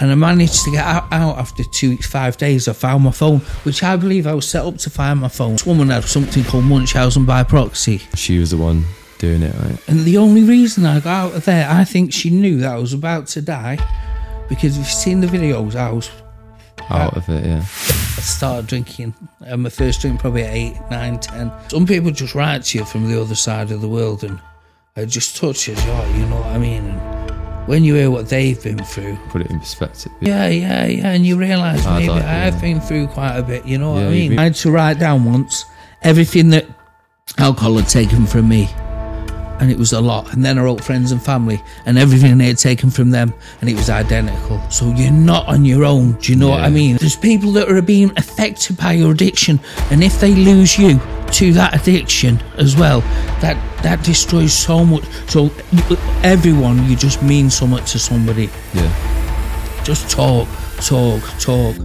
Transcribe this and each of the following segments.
And I managed to get out, out after two, five days. I found my phone, which I believe I was set up to find my phone. This woman had something called Munchausen by proxy. She was the one doing it, right? And the only reason I got out of there, I think she knew that I was about to die. Because if you've seen the videos, I was Out of it, yeah. I started drinking. Uh, my first drink probably at eight, nine, ten. Some people just write to you from the other side of the world, and it just touches you. You know what I mean? When you hear what they've been through, Put it in perspective. yeah, yeah, yeah, and you realise maybe like- I've yeah. been through quite a bit. You know what Yeah, I mean? been- I had to write down once everything that alcohol had taken from me. And it was a lot. And then I wrote friends and family and everything they had taken from them, and it was identical. So you're not on your own. Do you know what I mean? There's people that are being affected by your addiction, and if they lose you to that addiction as well, that that destroys so much. So everyone, you just mean so much to somebody. Yeah. Just talk, talk, talk.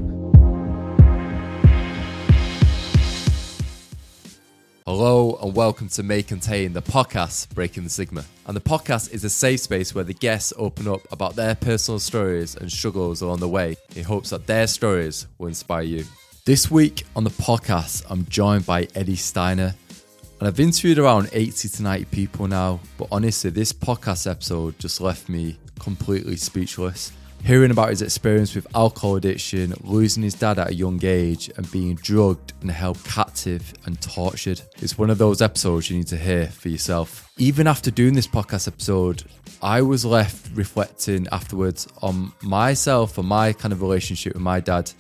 Hello and welcome to May Contain, the podcast Breaking the Stigma. And the podcast is a safe space where the guests open up about their personal stories and struggles along the way in hopes that their stories will inspire you. This week on the podcast, I'm joined by Eddie Stainer. And I've interviewed around 80 to 90 people now, but honestly, this podcast episode just left me completely speechless. Hearing about his experience with alcohol addiction, losing his dad at a young age, and being drugged and held captive and tortured. It's one of those episodes you need to hear for yourself. Even after doing this podcast episode, I was left reflecting afterwards on myself and my kind of relationship with my dad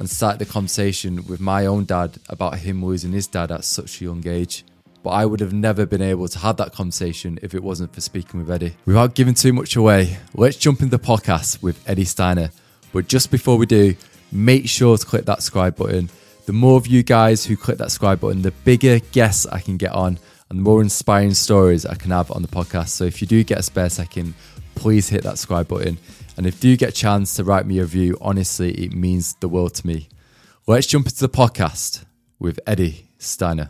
and started the conversation with my own dad about him losing his dad at such a young age. But I would have never been able to have that conversation if it wasn't for speaking with Eddie. Without giving too much away, let's jump into the podcast with Eddie Stainer. But just before we do, make sure to click that subscribe button. The more of you guys who click that subscribe button, the bigger guests I can get on and the more inspiring stories I can have on the podcast. So if you do get a spare second, please hit that subscribe button. And if you get a chance to write me a review, honestly, it means the world to me. Let's jump into the podcast with Eddie Stainer.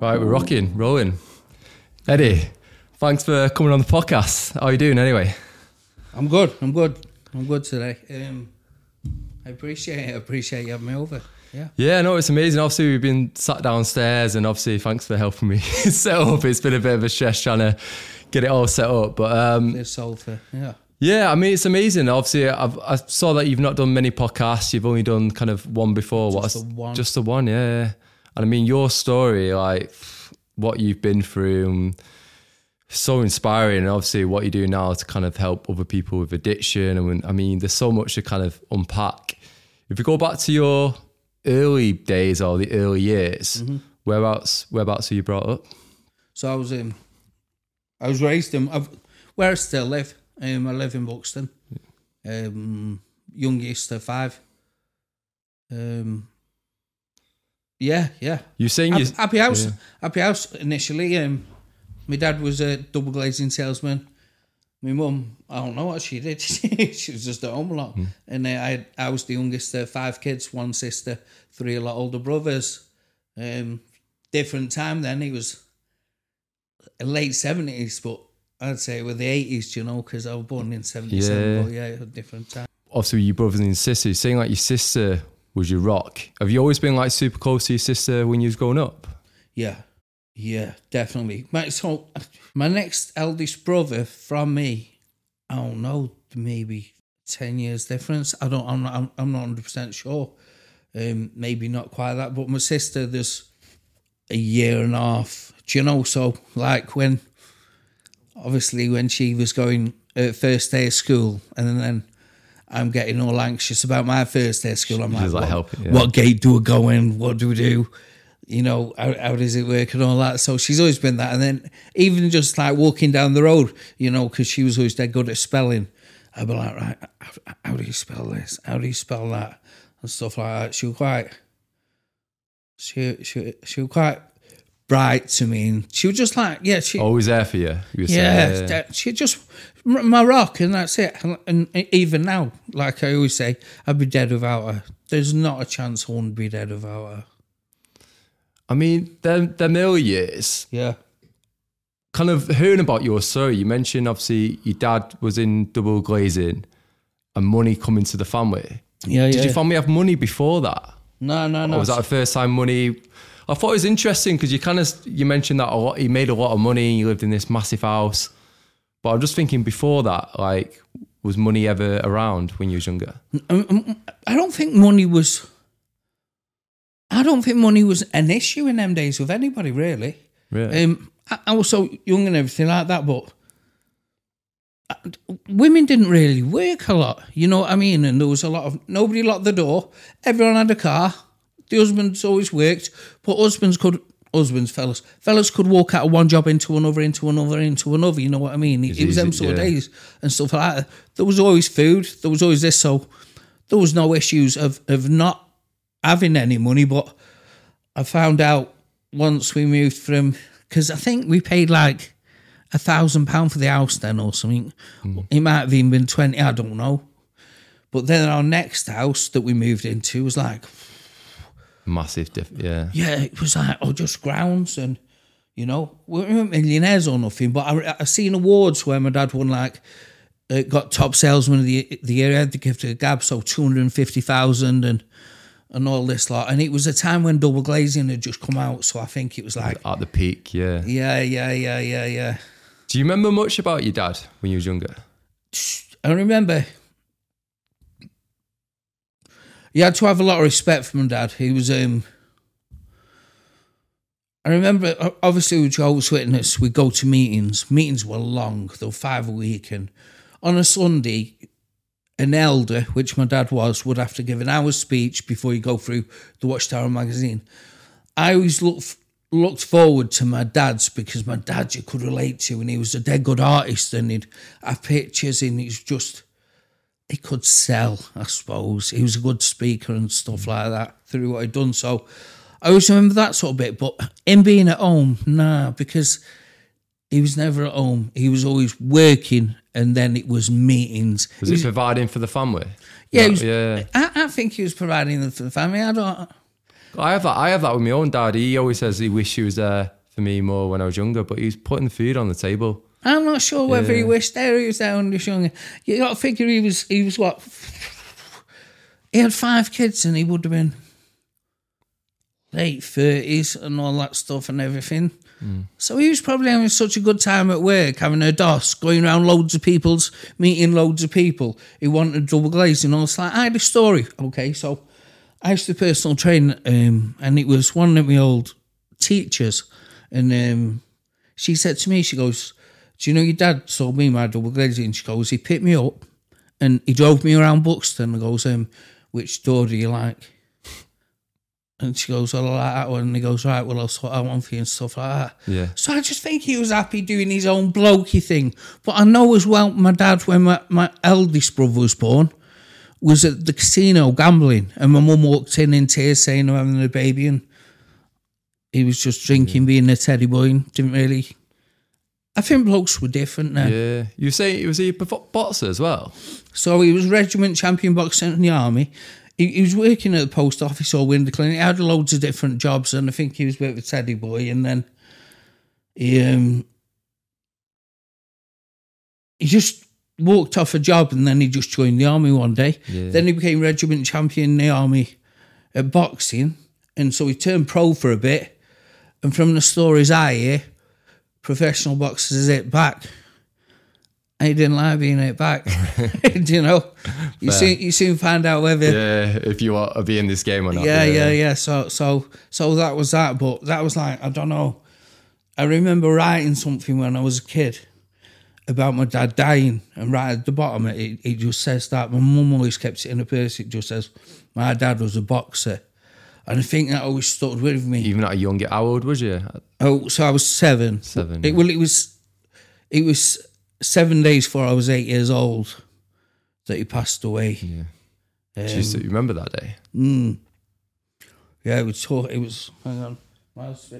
Right, we're rocking, rolling. Eddie, thanks for coming on the podcast. How are you doing anyway? I'm good. I'm good. I'm good today. Um, I appreciate it. I appreciate you having me over. Yeah. Yeah, no, it's amazing. Obviously, we've been sat downstairs, and obviously, thanks for helping me set up. It's been a bit of a stress trying to get it all set up, but um, sulfur. Yeah. Yeah, I mean it's amazing. Obviously, I've, I saw that you've not done many podcasts. You've only done kind of one before. Just What's- the one. Just the one, yeah. And I mean your story, like what you've been through, um, so inspiring. And obviously, what you do now to kind of help other people with addiction. And when, I mean, there's so much to kind of unpack. If you go back to your early days or the early years, Mm-hmm. whereabouts whereabouts are you brought up? So I was um, I was raised in I've, where I still live. Um, I live in Buxton. Um, youngest of five. Um, yeah, yeah. You're saying you Happy, happy house. yeah. Happy house initially. Um, my dad was a double glazing salesman. My mum, I don't know what she did. she was just at home a lot. And uh, I, I was the youngest of five kids, one sister, three a lot older brothers. Um, different time then. He was late seventies, but I'd say with the eighties, you know, because I was born in seventy seven. Yeah. But yeah, a different time. obviously your brothers and sisters, saying like your sister was your rock. Have you always been like super close to your sister when you was growing up? Yeah, yeah, definitely. My, so my next eldest brother from me, I don't know, maybe ten years difference. I don't. I'm not. I'm, I'm not hundred percent sure. Um, maybe not quite that. But my sister, there's a year and a half. Do you know? So like when, obviously when she was going uh, first day of school, and then. I'm getting all anxious about my first day of school. I'm like, like what, helping, yeah. what gate do we go in? What do we do? you know, how, how does it work and all that. So she's always been that. And then even just like walking down the road, you know, because she was always dead good at spelling, I'd be like, right, how, how do you spell this? How do you spell that? And stuff like that. She was quite, she, she, she was quite bright to me. And she was just like, yeah, she, oh, Always there for you. you yeah, saying, that- she just my rock, and that's it. And, and even now, like I always say, I'd be dead without her. There's not a chance I wouldn't be dead without her. I mean, them them early years, Yeah, kind of hearing about your story, you mentioned obviously your dad was in double glazing and money coming to the family. Yeah, Did yeah. your family have money before that? no, no, no. Or was that the first time money? I thought it was interesting because you kind of you mentioned that a lot. He made a lot of money. and You lived in this massive house, but I'm just thinking before that, like, was money ever around when you was younger? Um, um, I don't think money was. I don't think money was an issue in them days with anybody really. Really? Um, I, I was so young and everything like that, but uh, women didn't really work a lot. You know what I mean? And there was a lot of nobody locked the door. Everyone had a car. The husbands always worked, but husbands could. Husbands, fellas, fellas could walk out of one job into another, into another, into another. You know what I mean? It, it was them sort of days and stuff like that. There was always food. There was always this. So there was no issues of of not having any money. But I found out once we moved from because I think we paid like a thousand pound for the house then or something. Hmm. It might have even been twenty. I don't know. But then our next house that we moved into was like, Massive diff. Yeah. yeah, it was like oh, just grounds and. You know, we weren't millionaires or nothing, but I, I seen awards where my dad won like uh, got top salesman of the the year. He had the gift of gab, so two hundred and fifty thousand and and all this lot. And it was a time when double glazing had just come out, so I think it was like, At the peak, yeah. yeah, yeah, yeah, yeah, yeah. Do you remember much about your dad when you was younger? I remember you had to have a lot of respect for my dad. He was um I remember obviously with Jehovah's Witness we go to meetings. Meetings were long, they were five a week and on a Sunday an elder, which my dad was, would have to give an hour's speech before you go through the Watchtower magazine. I always looked looked forward to my dad's because my dad you could relate to, and he was a dead good artist, and he'd have pictures, and he's just he could sell, I suppose. He was a good speaker and stuff like that through what he'd done. So I always remember that sort of bit. But him being at home, nah, because he was never at home. He was always working, and then it was meetings. Was it providing for the family? Yeah, was- yeah. I, I think he was providing them for the family. I don't. I have that. I have that with my own dad. He always says he wished he was there for me more when I was younger, but he was putting food on the table. I'm not sure whether he Yeah. wished there he was there when he was younger. You got to figure he was he was what he had five kids and he would have been late thirties and all that stuff and everything. So he was probably having such a good time at work, having a DOS, going around loads of people's, meeting loads of people who wanted double glazing. all. It's like I had a story. Okay, so I used to personal train, um, and it was one of my old teachers, and um, she said to me, she goes, "Do you know your dad sold me my double glazing?" She goes, "He picked me up, and he drove me around Buxton." And goes, um, "Which door do you like?" And she goes, "Well, I like that one." And he goes, "Right, well, I'll sort out one for you and stuff like that." Yeah. So I just think he was happy doing his own blokey thing. But I know as well, my dad, when my, my eldest brother was born, was at the casino gambling, and my mum walked in in tears saying I'm having a baby, and he was just drinking, being a teddy boy, and didn't really. I think blokes were different now. Yeah. You say he was he a boxer as well? So he was regiment champion boxer in the army. He, he was working at the post office or window cleaning. He had loads of different jobs, and I think he was with teddy boy. And then he um he just walked off a job, and then he just joined the army one day. Yeah. Then he became regiment champion in the army at boxing, and so he turned pro for a bit. And from the stories I hear, professional boxers hit back. And he didn't like being hit back. Do you know? You Fair. soon you soon find out whether Yeah. If you to be in this game or not. yeah, yeah, yeah. So, so, so that was that. But that was like I don't know. I remember writing something when I was a kid about my dad dying, and right at the bottom it, it just says that my mum always kept it in a purse. It just says my dad was a boxer, and I think that always stuck with me. Even at a young, how old was you? Oh, so I was seven. Seven, It, yeah. well, it was, it was seven days before I was eight years old that he passed away. Yeah. Um, Do you still remember that day? Mm. Yeah, it was. It was. Hang on. Miles.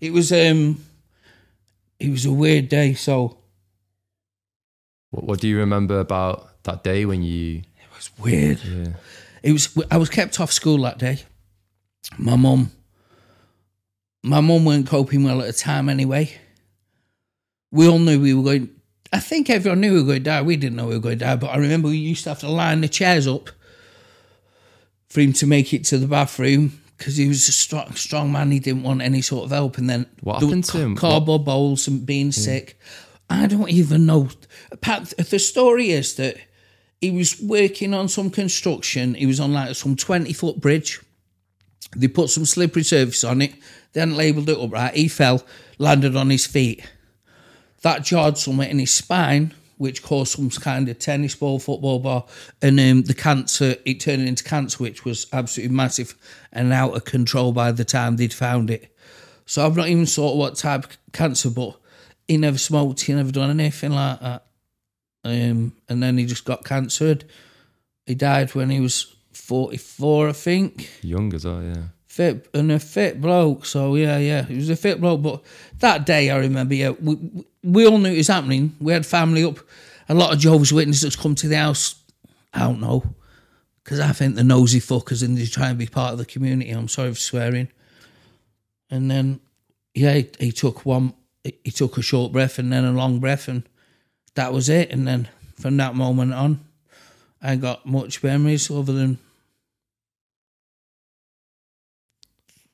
It was. Um. It was a weird day. So What, what do you remember about that day when you? it was weird. Yeah. It was. I was kept off school that day. My mum. My mum weren't coping well at the time anyway. we all knew we were going. I think everyone knew we were going to die. We didn't know we were going to die, but I remember we used to have to line the chairs up for him to make it to the bathroom because he was a strong, strong man. He didn't want any sort of help. And then What happened to him? Cardboard bowls and being sick. I don't even know. Pat, the story is that he was working on some construction. He was on like some 20 foot bridge. They put some slippery surface on it, then labelled it up right. He fell, landed on his feet. That jarred somewhere in his spine, which caused some kind of tennis ball, football ball, and um, the cancer, it turned into cancer, which was absolutely massive and out of control by the time they'd found it. So I've not even thought what type of cancer, but he never smoked, he never done anything like that. Um, and then he just got cancered. He died when he was 44, I think Young as well, yeah. fit and a fit bloke. So yeah, yeah, he was a fit bloke. But that day, I remember, yeah, we we all knew it was happening. We had family up. A lot of Jehovah's Witnesses come to the house. I don't know, because I think the nosy fuckers and they try and be part of the community. I'm sorry for swearing. And then, yeah, he, he took one. He took a short breath and then a long breath, and that was it. And then from that moment on, I got much memories other than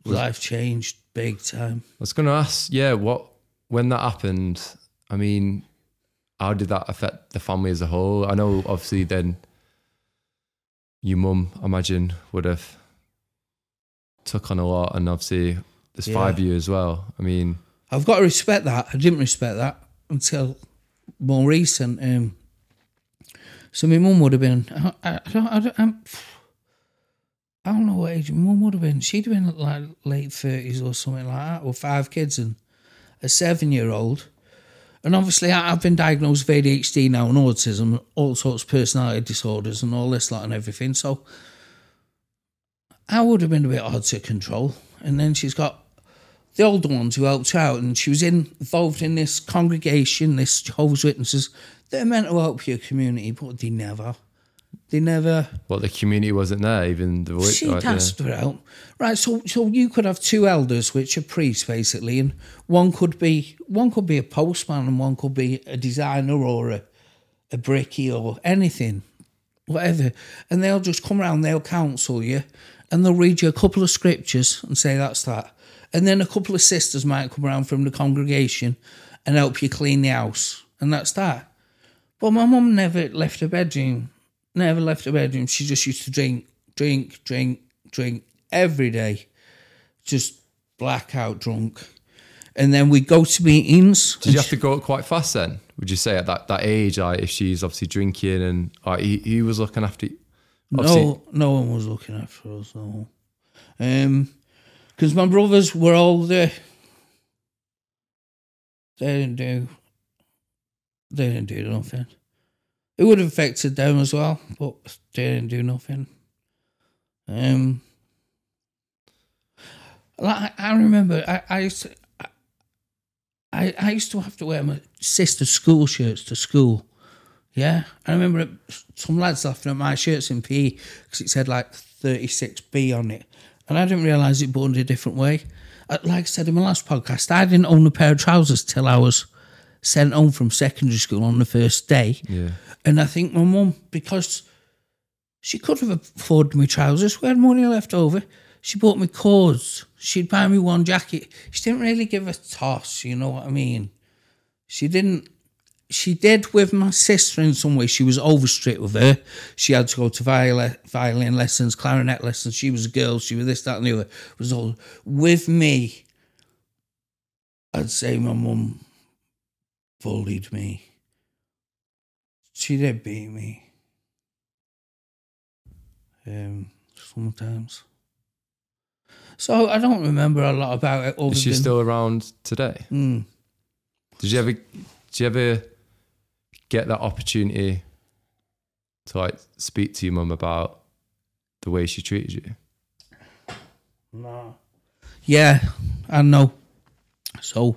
life changed big time. I was going to ask, yeah, what when that happened? I mean, how did that affect the family as a whole? I know, obviously, then your mum, I imagine, would have took on a lot, and obviously, there's Yeah. five of you as well. I mean, I've got to respect that. I didn't respect that until more recent. Um, so my mum would have been. I, I, I don't. I don't, know what age mum would have been. She'd have been like late thirties or something like that, with five kids and a seven-year-old. And obviously, I've been diagnosed with ADHD now and autism, all sorts of personality disorders, and all this lot and everything. So I would have been a bit hard to control. And then she's got the older ones who helped her out, and she was involved in this congregation, this Jehovah's Witnesses. They're meant to help your community, but they never. They never. Well, the community wasn't there, even the She like, asked for help, right? So, so you could have two elders, which are priests basically, and one could be one could be a postman, and one could be a designer or a a bricky or anything, whatever. And they'll just come around, they'll counsel you, and they'll read you a couple of scriptures and say that's that. And then a couple of sisters might come around from the congregation and help you clean the house, and that's that. But my mum never left her bedroom. Never left her bedroom. She just used to drink, drink, drink, drink every day. Just blackout drunk. And then we'd go to meetings. Did you have to go up quite fast then? Would you say at that, that age, like if she's obviously drinking and like, he, he was looking after you? Obviously- No, no one was looking after us. No, um, because my brothers were older. They didn't do. They didn't do nothing. It would have affected them as well, but they didn't do nothing. Um, like I remember, I, I used to, I, I used to have to wear my sister's school shirts to school. Yeah, I remember some lads laughing at my shirts in PE because it said like 36B on it, and I didn't realise it buttoned a different way. Uh, Like I said in my last podcast, I didn't own a pair of trousers till I was sent home from secondary school on the first day. Yeah. And I think my mum, because she could have afforded me trousers, we had money left over. She bought me cords. She'd buy me one jacket. She didn't really give a toss, you know what I mean? She didn't. She did with my sister in some way. She was over strict with her. She had to go to violin, violin lessons, clarinet lessons. She was a girl. She was this, that, and the other. It was all with me. I'd say my mum bullied me. She did beat me. Um, sometimes. So I don't remember a lot about it. Other Is she than, still around today? Mm. Did you ever, did you ever get that opportunity to like speak to your mum about the way she treated you? No. Yeah, I know. So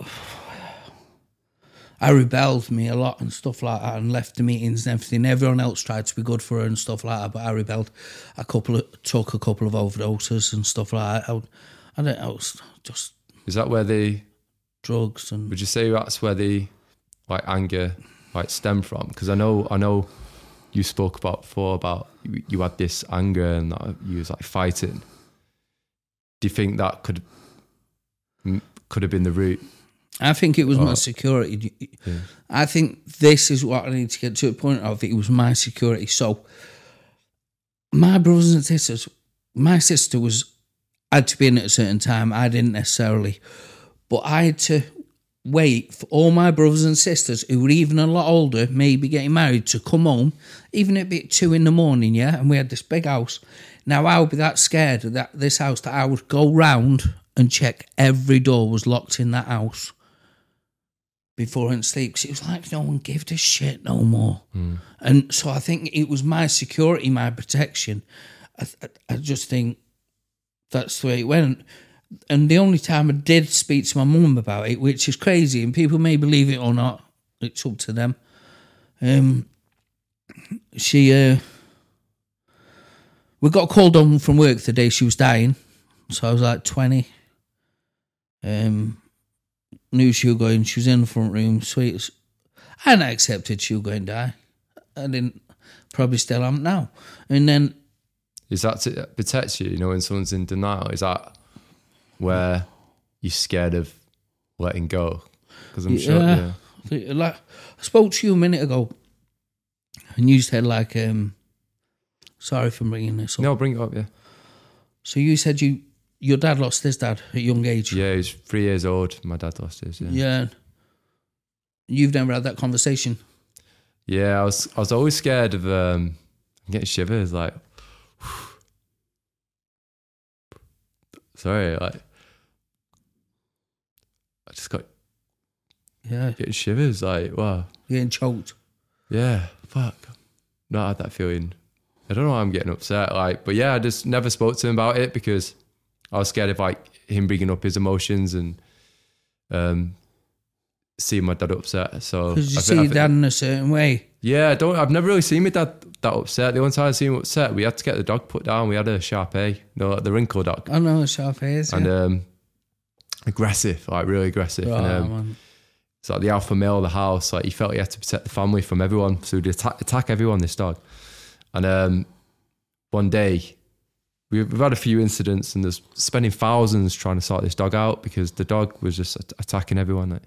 I rebelled me a lot and stuff like that and left the meetings and everything. Everyone else tried to be good for her and stuff like that, but I rebelled. A couple of took a couple of overdoses and stuff like that. I, I don't was just Is that where the drugs and would you say that's where the like anger like stem from? Because I know I know you spoke about before about you, you had this anger and that you was like fighting. Do you think that could could have been the root? I think it was my Oh. security. Yeah. I think this is what I need to get to a point of. It was my security. So my brothers and sisters, my sister was had to be in at a certain time. I didn't necessarily, but I had to wait for all my brothers and sisters who were even a lot older, maybe getting married, to come home, even at bit two in the morning. Yeah, and we had this big house. Now I would be that scared of that this house that I would go round and check every door was locked in that house before I went to sleep 'cause it was like no one gave a shit no more. And so I think it was my security, my protection. I, I, I just think that's the way it went. And the only time I did speak to my mum about it, which is crazy, and people may believe it or not, it's up to them. Um, she, uh, we got called on from work the day she was dying, so I was like twenty. Um, knew she was going. She was in the front room. Sweet. I accepted she was going to die. I didn't. Probably still am now. And then Is that to protect you? You know, when someone's in denial, is that where you're scared of letting go? Because I'm sure. Yeah. Yeah. like I spoke to you a minute ago, and you said like, um, sorry for bringing this up. No, bring it up. Yeah. So you said you your dad lost his dad at a young age. Yeah, he was three years old. My dad lost his. Yeah. Yeah. You've never had that conversation. Yeah, I was I was always scared of um getting shivers like sorry, like I just got Yeah. getting shivers, like wow. Getting choked. Yeah, fuck. Not had that feeling. I don't know why I'm getting upset, like but yeah, I just never spoke to him about it because I was scared of like him bringing up his emotions and um seeing my dad upset. So Because you I see thi- I your dad in a certain way. Yeah, I don't. I've never really seen my dad that upset. The only time I seen him upset, we had to get the dog put down. We had a Shar Pei, you know, like the wrinkle dog, I know what Shar Pei is. and yeah. um, aggressive, like really aggressive. Oh, and, um, it's like the alpha male of the house. Like he felt he had to protect the family from everyone, so he'd attack, attack everyone. This dog, and um, one day we've, we've had a few incidents, and there's spending thousands trying to sort this dog out because the dog was just at- attacking everyone. Like,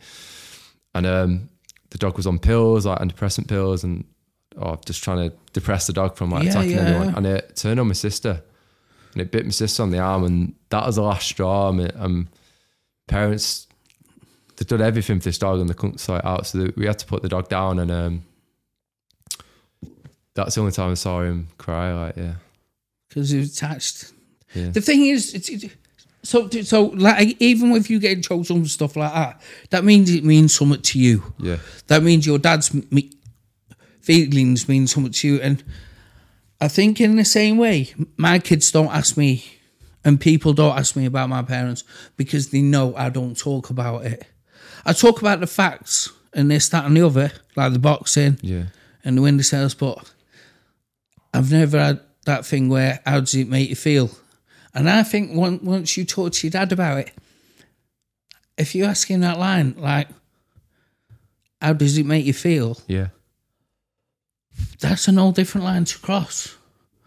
and um, the dog was on pills, like antidepressant pills, and oh, just trying to depress the dog from like Yeah, attacking yeah. everyone. And it turned on my sister, and it bit my sister on the arm, and that was the last straw. And um, parents they'd done everything for this dog and they couldn't sort it out. So they, we had to put the dog down and um, that's the only time I saw him cry. Like, yeah. Because was attached. Yeah. The thing is, it's, it, so so like even if you get choked up and stuff like that, that means it means something to you. Yeah. That means your dad's me- feelings mean something to you, and I think in the same way, my kids don't ask me, and people don't ask me about my parents because they know I don't talk about it. I talk about the facts and this, that, and the other, like the boxing Yeah. and the window sales, but I've never had that thing where how does it make you feel? And I think once once you talk to your dad about it, if you ask him that line, like, how does it make you feel? Yeah. That's an all different line to cross.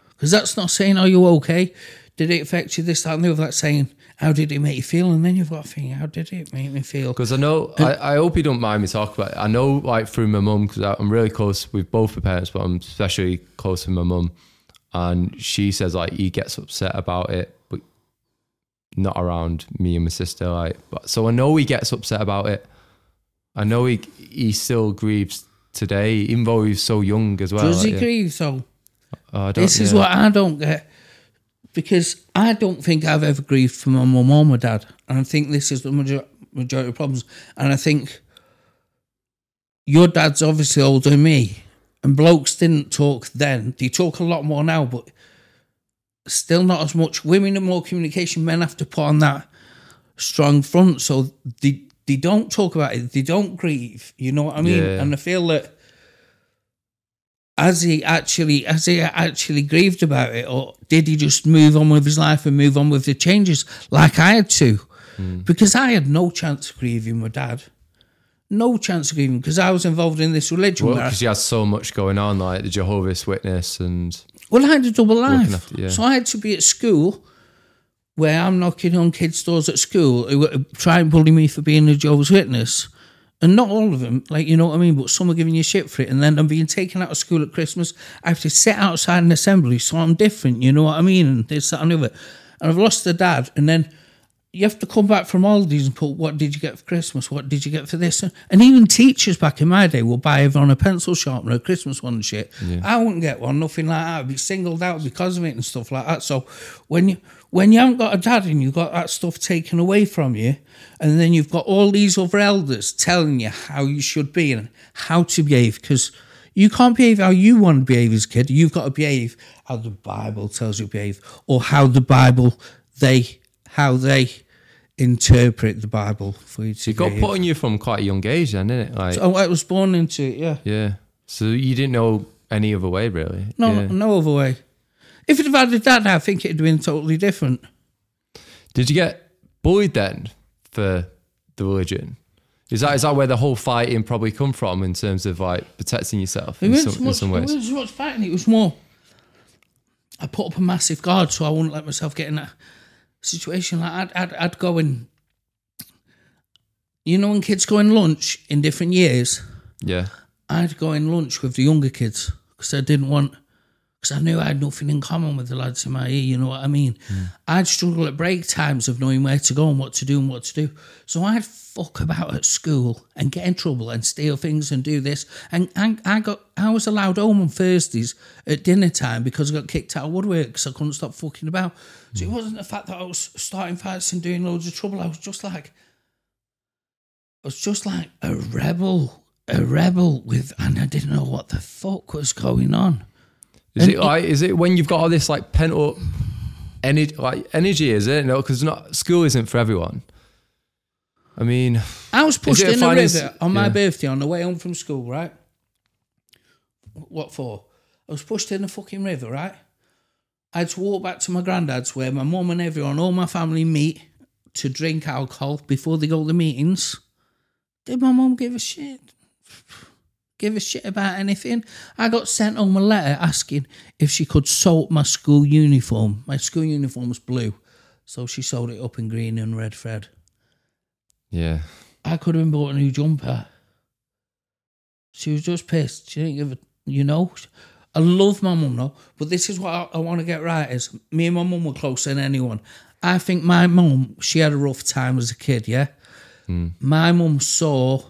Because that's not saying, are you okay? Did it affect you this, that, and the other? That's saying, how did it make you feel? And then you've got to think, how did it make me feel? Because I know, I, I hope you don't mind me talking about it. I know, like, through my mum, because I'm really close with both the parents, but I'm especially close with my mum. And she says, like, he gets upset about it, but not around me and my sister. Like, but so I know he gets upset about it. I know he he still grieves today, even though he's so young as well. Does like, he yeah. grieve? So don't- this is yeah. what I don't get. Because I don't think I've ever grieved for my mum or my dad. And I think this is the major- majority of problems. And I think your dad's obviously older than me. And blokes didn't talk then. They talk a lot more now, but still not as much. Women are more communication. Men have to put on that strong front. So they, they don't talk about it. They don't grieve. You know what I mean? Yeah. And I feel that as he actually as he actually grieved about it or did he just move on with his life and move on with the changes like I had to hmm. because I had no chance of grieving my dad. No chance of grieving because I was involved in this religion. Well, because you had so much going on, like the Jehovah's Witness and Well, I had a double life. after- yeah. So I had to be at school where I'm knocking on kids' doors at school who were- uh, trying to bully me for being a Jehovah's Witness. And not all of them, like, you know what I mean? But some are giving you shit for it. And then I'm being taken out of school at Christmas. I have to sit outside an assembly, so I'm different, you know what I mean? And this, that, and the other. And I've lost a dad. And then you have to come back from holidays and put, what did you get for Christmas? What did you get for this? And even teachers back in my day will buy everyone a pencil sharpener, a Christmas one and shit. I wouldn't get one, nothing like that. I'd be singled out because of it and stuff like that. So when you when you haven't got a dad and you've got that stuff taken away from you, and then you've got all these other elders telling you how you should be and how to behave, because you can't behave how you want to behave as a kid. You've got to behave how the Bible tells you to behave, or how the Bible they how they interpret the Bible for you to it got put on you from quite a young age, then, didn't it? Like, Oh, I was born into it, yeah. yeah. So you didn't know any other way, really. No, Yeah. no other way. If it had had a dad, I think it'd have been totally different. Did you get bullied then for the religion? Is that is that where the whole fighting probably come from in terms of like protecting yourself It in some, so in much, some it wasn't so much fighting. It was more. I put up a massive guard so I wouldn't let myself get in that situation. Like I'd, I'd, I'd go in. You know, when kids go in lunch in different years, Yeah. I'd go in lunch with the younger kids because I didn't want, because I knew I had nothing in common with the lads in my ear, you know what I mean? Hmm. I'd struggle at break times of knowing where to go and what to do and what to do. So I'd fuck about at school and get in trouble and steal things and do this. And I, I got, I was allowed home on Thursdays at dinner time because I got kicked out of woodwork because I couldn't stop fucking about. So it wasn't the fact that I was starting fights and doing loads of trouble. I was just like, I was just like a rebel, a rebel with, and I didn't know what the fuck was going on. Is And it like is it when you've got all this like pent up energy like energy, is it? No, because not school isn't for everyone. I mean I was pushed in the river on my yeah. birthday on the way home from school, right? What for? I was pushed in the fucking river, right? I had to walk back to my granddad's where my mum and everyone, all my family meet to drink alcohol before they go to the meetings. Did my mum give a shit? Give a shit about anything? I got sent home a letter asking if she could salt my school uniform. My school uniform was blue, so she sewed it up in green and red thread. yeah. I could have been bought a new jumper. She was just pissed. She didn't give a, you know. I love my mum, though, but this is what I, I want to get right: is me and my mum were closer than anyone. I think my mum, she had a rough time as a kid. Yeah, hmm. my mum saw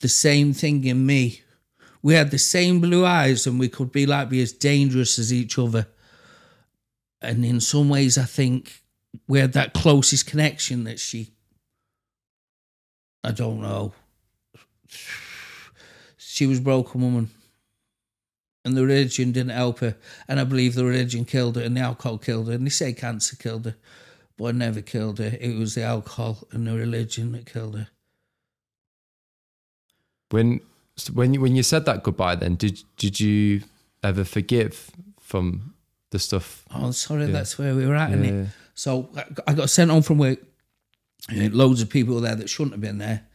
the same thing in me. We had the same blue eyes, and we could be like be as dangerous as each other. And in some ways, I think we had that closest connection that she I don't know. She was a broken woman. And the religion didn't help her. And I believe the religion killed her and the alcohol killed her. And they say cancer killed her. But it never killed her. It was the alcohol and the religion that killed her. When when you when you said that goodbye then, did did you ever forgive from the stuff? Oh, sorry, Yeah. that's where we were at, Yeah. innit? So I- I got sent home from work. and loads of people there that shouldn't have been there.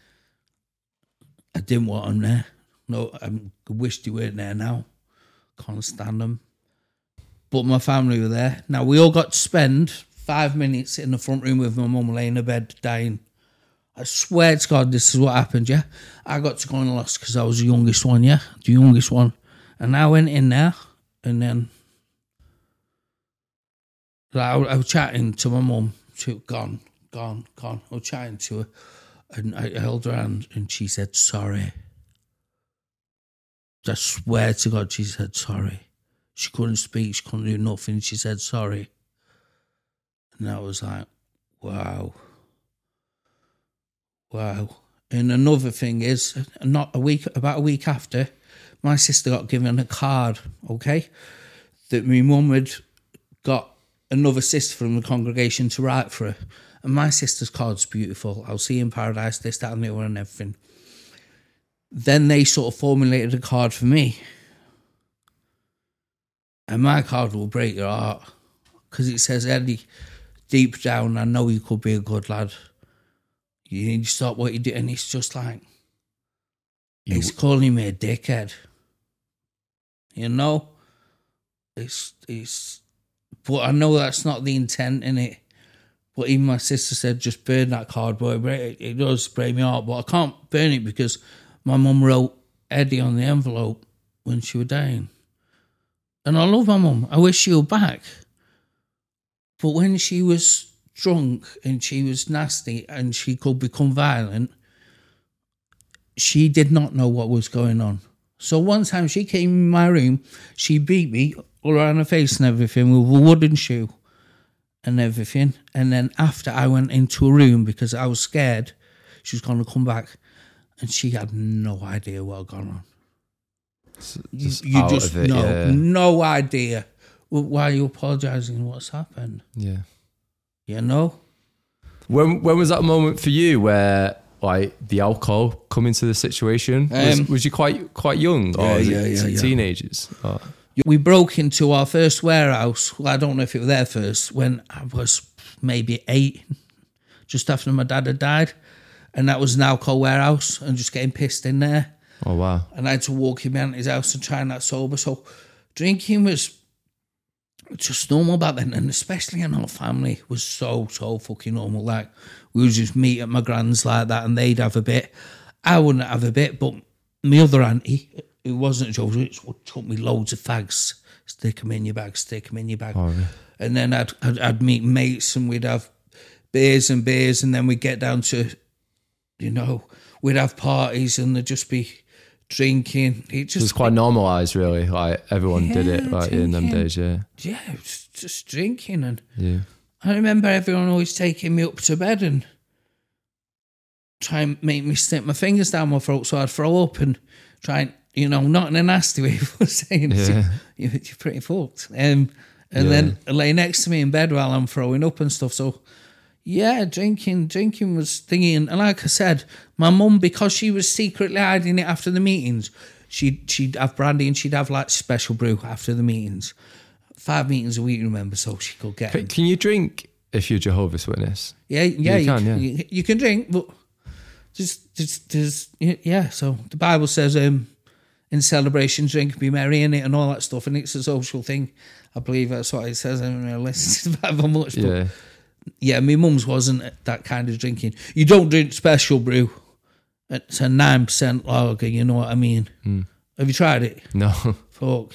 I didn't want them there. No, I wish they weren't there now. Can't stand them. But my family were there. Now we all got to spend five minutes in the front room with my mum laying in bed dying. I swear to God, this is what happened. Yeah, I got to go and lost because I was the youngest one. Yeah, the youngest one, and I went in there, and then like, I, I was chatting to my mum. She was gone, gone, gone. I was chatting to her, and I held her hand, and she said sorry. I swear to God, she said sorry. She couldn't speak. She couldn't do nothing. She said sorry, and I was like, wow, wow. And another thing is, not a week, about a week after, my sister got given a card. Okay, that my mum had got another sister from the congregation to write for her. And my sister's card's beautiful. I'll see you in paradise, this, that, and the other, and everything. Then they sort of formulated a card for me. And my card will break your heart because it says, Eddie, deep down, I know you could be a good lad. You need to stop what you do. And it's just like, You- he's calling me a dickhead. You know? It's, it's, but I know that's not the intent in it. But even my sister said, just burn that card, But It, it does break me heart. But I can't burn it because my mum wrote Eddie on the envelope when she was dying. And I love my mum. I wish she were back. But when she was drunk and she was nasty and she could become violent, she did not know what was going on. So one time she came in my room, she beat me all around her face and everything with a wooden shoe and everything. And then after I went into a room because I was scared she was going to come back and she had no idea what had gone on. You just you out just it, know, yeah. no idea. Why are you apologising? What's happened? yeah. You know? When when was that moment for you where like the alcohol come into the situation? Was, Um, was you quite quite young or Yeah, was yeah, yeah, yeah. teenagers? Or- We broke into our first warehouse. Well, I don't know if it was there first when I was maybe eight, just after my dad had died. And that was now called warehouse and just getting pissed in there. oh wow. and I had to walk him out his house and try and that sober. So drinking was just normal back then, and especially in our family was so so fucking normal. Like we would just meet at my grand's like that, and they'd have a bit. I wouldn't have a bit, but my other auntie, who wasn't Joe, took me loads of fags. Stick them in your bag, stick them in your bag. Oh, really? And then I'd, I'd I'd meet mates, and we'd have beers and beers, and then we'd get down to, you know, we'd have parties, and there'd just be drinking. It It was quite normalized, really. Like everyone did it, Yeah, like in them days. Yeah, yeah, it was just drinking, and yeah. I remember everyone always taking me up to bed and try and make me stick my fingers down my throat so I'd throw up and try and, you know, not in a nasty way, but saying Yeah. you're, you're pretty fucked. Um, and then lay next to me in bed while I'm throwing up and stuff. So, yeah, drinking, drinking was thingy. And like I said, my mum, because she was secretly hiding it after the meetings, she'd, she'd have brandy and she'd have like special brew after the meetings. Five meetings a week, remember, so she could get. Can, can you drink if you're Jehovah's Witness? Yeah, yeah, You you, can, yeah. You, you can drink, but just, just, just, yeah. So the Bible says, um, in celebration, drink, be merry in it, and all that stuff, and it's a social thing. I believe that's what it says. I don't listen to the Bible much, but Yeah. Yeah, my mum's wasn't that kind of drinking. You don't drink special brew. It's a nine percent lager. You know what I mean? Hmm. Have you tried it? No. Fuck.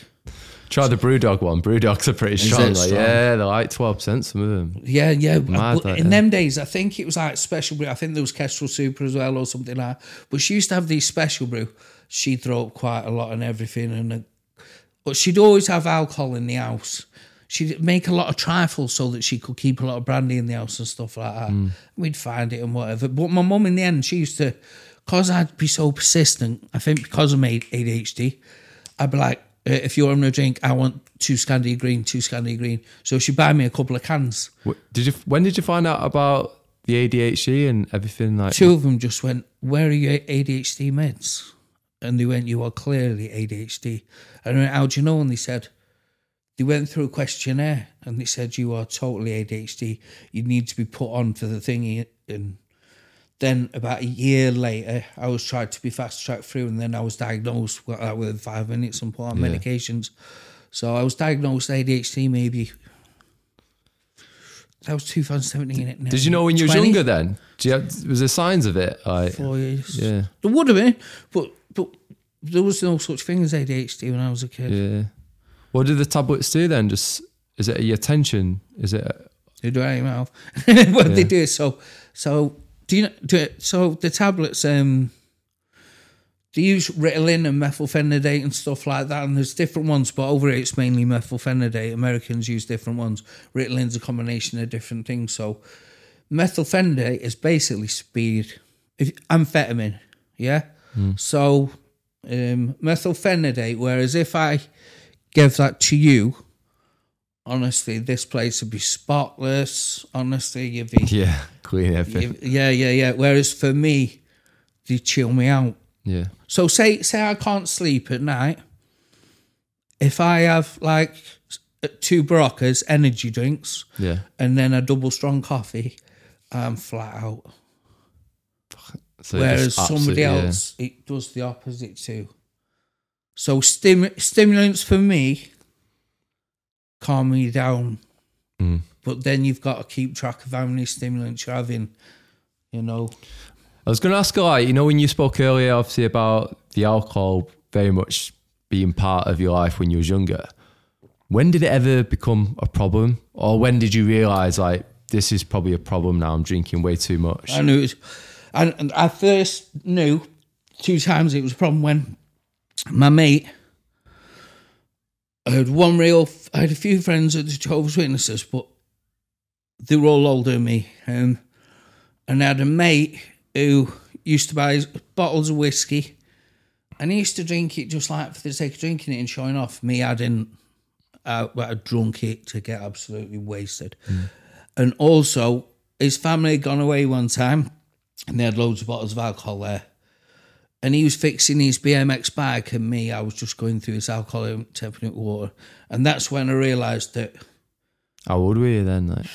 Try the Brewdog one. Brewdogs are pretty strong. Like, strong? yeah, they're like twelve percent. Some of them. Yeah, yeah. Mad, But that, in yeah. them days, I think it was like special brew. I think there was Kestrel Super as well or something like that. But she used to have these special brew. She'd throw up quite a lot and everything. and uh, But she'd always have alcohol in the house. She'd make a lot of trifles so that she could keep a lot of brandy in the house and stuff like that. Mm. We'd find it and whatever. But my mum, in the end, she used to, because I'd be so persistent, I think because of my ADHD, I'd be like, uh, if you're having a drink, I want two Scandi Green, two Scandi Green. So she'd buy me a couple of cans. Wh- Did you? When did you find out about the ADHD and everything? Like, Two of them just went, Where are your ADHD meds? And they went, You are clearly ADHD. And I went, How do you know? And they said, They went through a questionnaire and they said, You are totally ADHD. You need to be put on for the thingy. And then about a year later, I was tried to be fast tracked through, and then I was diagnosed with, uh, within five minutes and put on Yeah. medications. So I was diagnosed with ADHD maybe. That was 2017. did you know when you was 20? younger? Then, do you have, was there signs of it? Like, four years. yeah, There would have been, but but there was no such thing as ADHD when I was a kid. yeah. What do the tablets do then? Just is it your attention? Is it? They do it out your mouth. what they do so so do you know do it, so the tablets um they use Ritalin and methylphenidate and stuff like that, and there's different ones, but over here it's mainly methylphenidate. Americans use different ones. Ritalin's a combination of different things. So methylphenidate is basically speed, if, amphetamine, yeah. So um, methylphenidate. Whereas if I give that to you, honestly, this place would be spotless. Honestly, you'd be Yeah, clean everything. yeah, yeah, yeah. Whereas for me, they chill me out. Yeah, So say say I can't sleep at night. If I have like two Beroccas, energy drinks, Yeah. and then a double strong coffee, I'm flat out. So Whereas somebody absolute- yeah. else, it does the opposite too. So stim- stimulants for me calm me down, Mm. but then you've got to keep track of how many stimulants you're having. You know, I was going to ask, like, you know, when you spoke earlier, obviously about the alcohol very much being part of your life when you was younger. When did it ever become a problem, or when did you realize like this is probably a problem now? I'm drinking way too much. I knew it. And, and I first knew two times it was a problem when my mate. I had one real. I had a few friends at the Jehovah's Witnesses, but they were all older than me. Um, and I had a mate who used to buy bottles of whiskey, and he used to drink it just like for the sake of drinking it and showing off. Me, I didn't. I, I drunk it to get absolutely wasted. And also, his family had gone away one time, and they had loads of bottles of alcohol there. And he was fixing his BMX bike, and me, I was just going through his alcohol and tapping water. And that's when I realised that How old were you then? Like,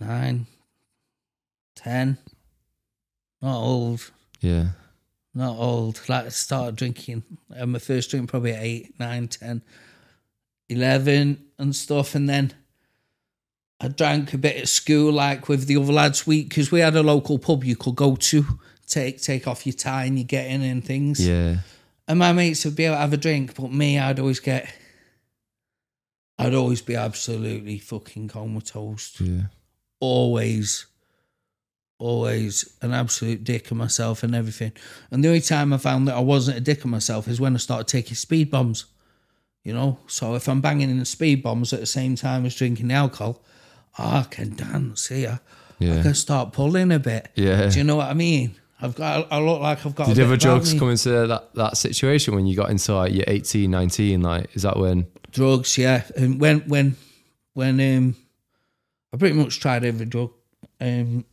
nine, ten, not old, yeah, not old. Like I started drinking, and my first drink probably at eight, nine, ten, eleven, and stuff. And then I drank a bit at school, like with the other lads' week, because we had a local pub you could go to, take take off your tie and you get in and things. yeah, And my mates would be able to have a drink, but me, I'd always get, I'd always be absolutely fucking comatose. yeah. Always, always an absolute dick of myself and everything. And the only time I found that I wasn't a dick of myself is when I started taking speed bombs. You know, so if I'm banging in the speed bombs at the same time as drinking the alcohol, I can dance here. Yeah. I can start pulling a bit. Yeah. Do you know what I mean? I've got. I look like I've got. Did a ever drugs me. come into that, that situation when you got into like your 18, 19? Like, is that when? drugs, yeah. And when when when um I pretty much tried every drug. Um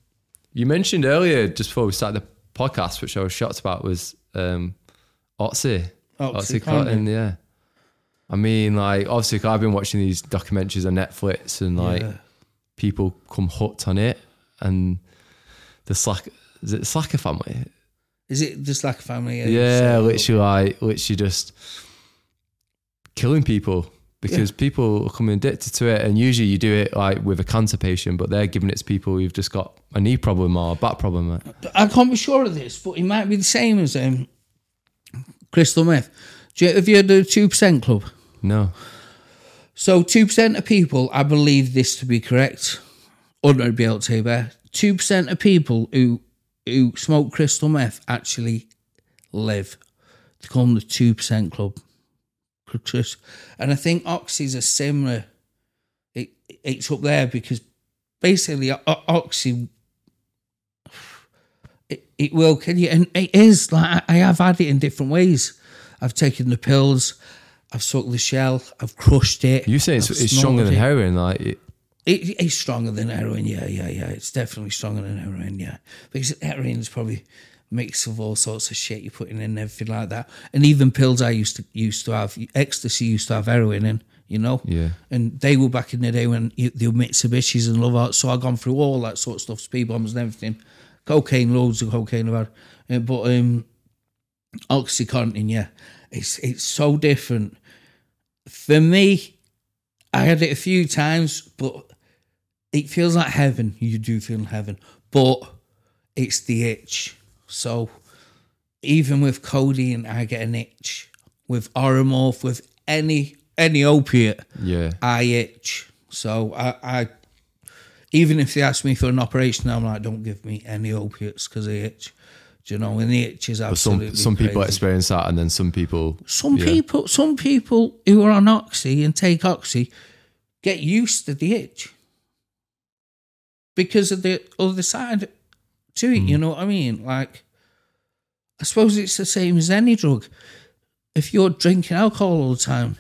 You mentioned earlier, just before we started the podcast, which I was shocked about, was um, Oxy. Oxycontin. Yeah. I mean, like, obviously, 'cause I've been watching these documentaries on Netflix and, like, Yeah. people come hooked on it. And the Slack, is it Sackler family? is it just Sackler family? Yeah, literally, like, literally just killing people because people are coming addicted to it. And usually you do it, like, with a cancer patient, but they're giving it to people who've just got a knee problem or a back problem. I can't be sure of this, but it might be the same as um crystal meth. You, have you heard the two percent club? No. So two percent of people, I believe this to be correct. Under be able to say two percent of people who who smoke crystal meth actually live. They call them the two percent club. And I think oxys are similar. It it's up there because basically oxy. It, it will kill you, and it is like I I have had it in different ways. I've taken the pills, I've sucked the shell, I've crushed it. You say it's, it's stronger than it. heroin. Like, it, It, it's stronger than heroin, yeah, yeah, yeah. It's definitely stronger than heroin, yeah. Because heroin is probably a mix of all sorts of shit you're putting in and everything like that. And even pills I used to used to have, ecstasy used to have heroin in, you know? Yeah. And they were back in the day when you, the Mitsubishis and love art. So I've gone through all that sort of stuff, speed bombs and everything. Cocaine, loads of cocaine about. Uh, but um, Oxycontin, yeah, it's it's so different. For me, I had it a few times, but it feels like heaven. You do feel heaven, but it's the itch. So even with codeine, I get an itch. With Oromorph, with any any opiate, yeah. I itch. So I, I even if they ask me for an operation, I'm like, don't give me any opiates because I itch. Do you know? And the itch is But absolutely. some some people crazy. experience that, and then some people. Some yeah. people, some people who are on oxy and take oxy, get used to the itch because of the other side to it. Hmm. You know what I mean? Like, I suppose it's the same as any drug. If you're drinking alcohol all the time,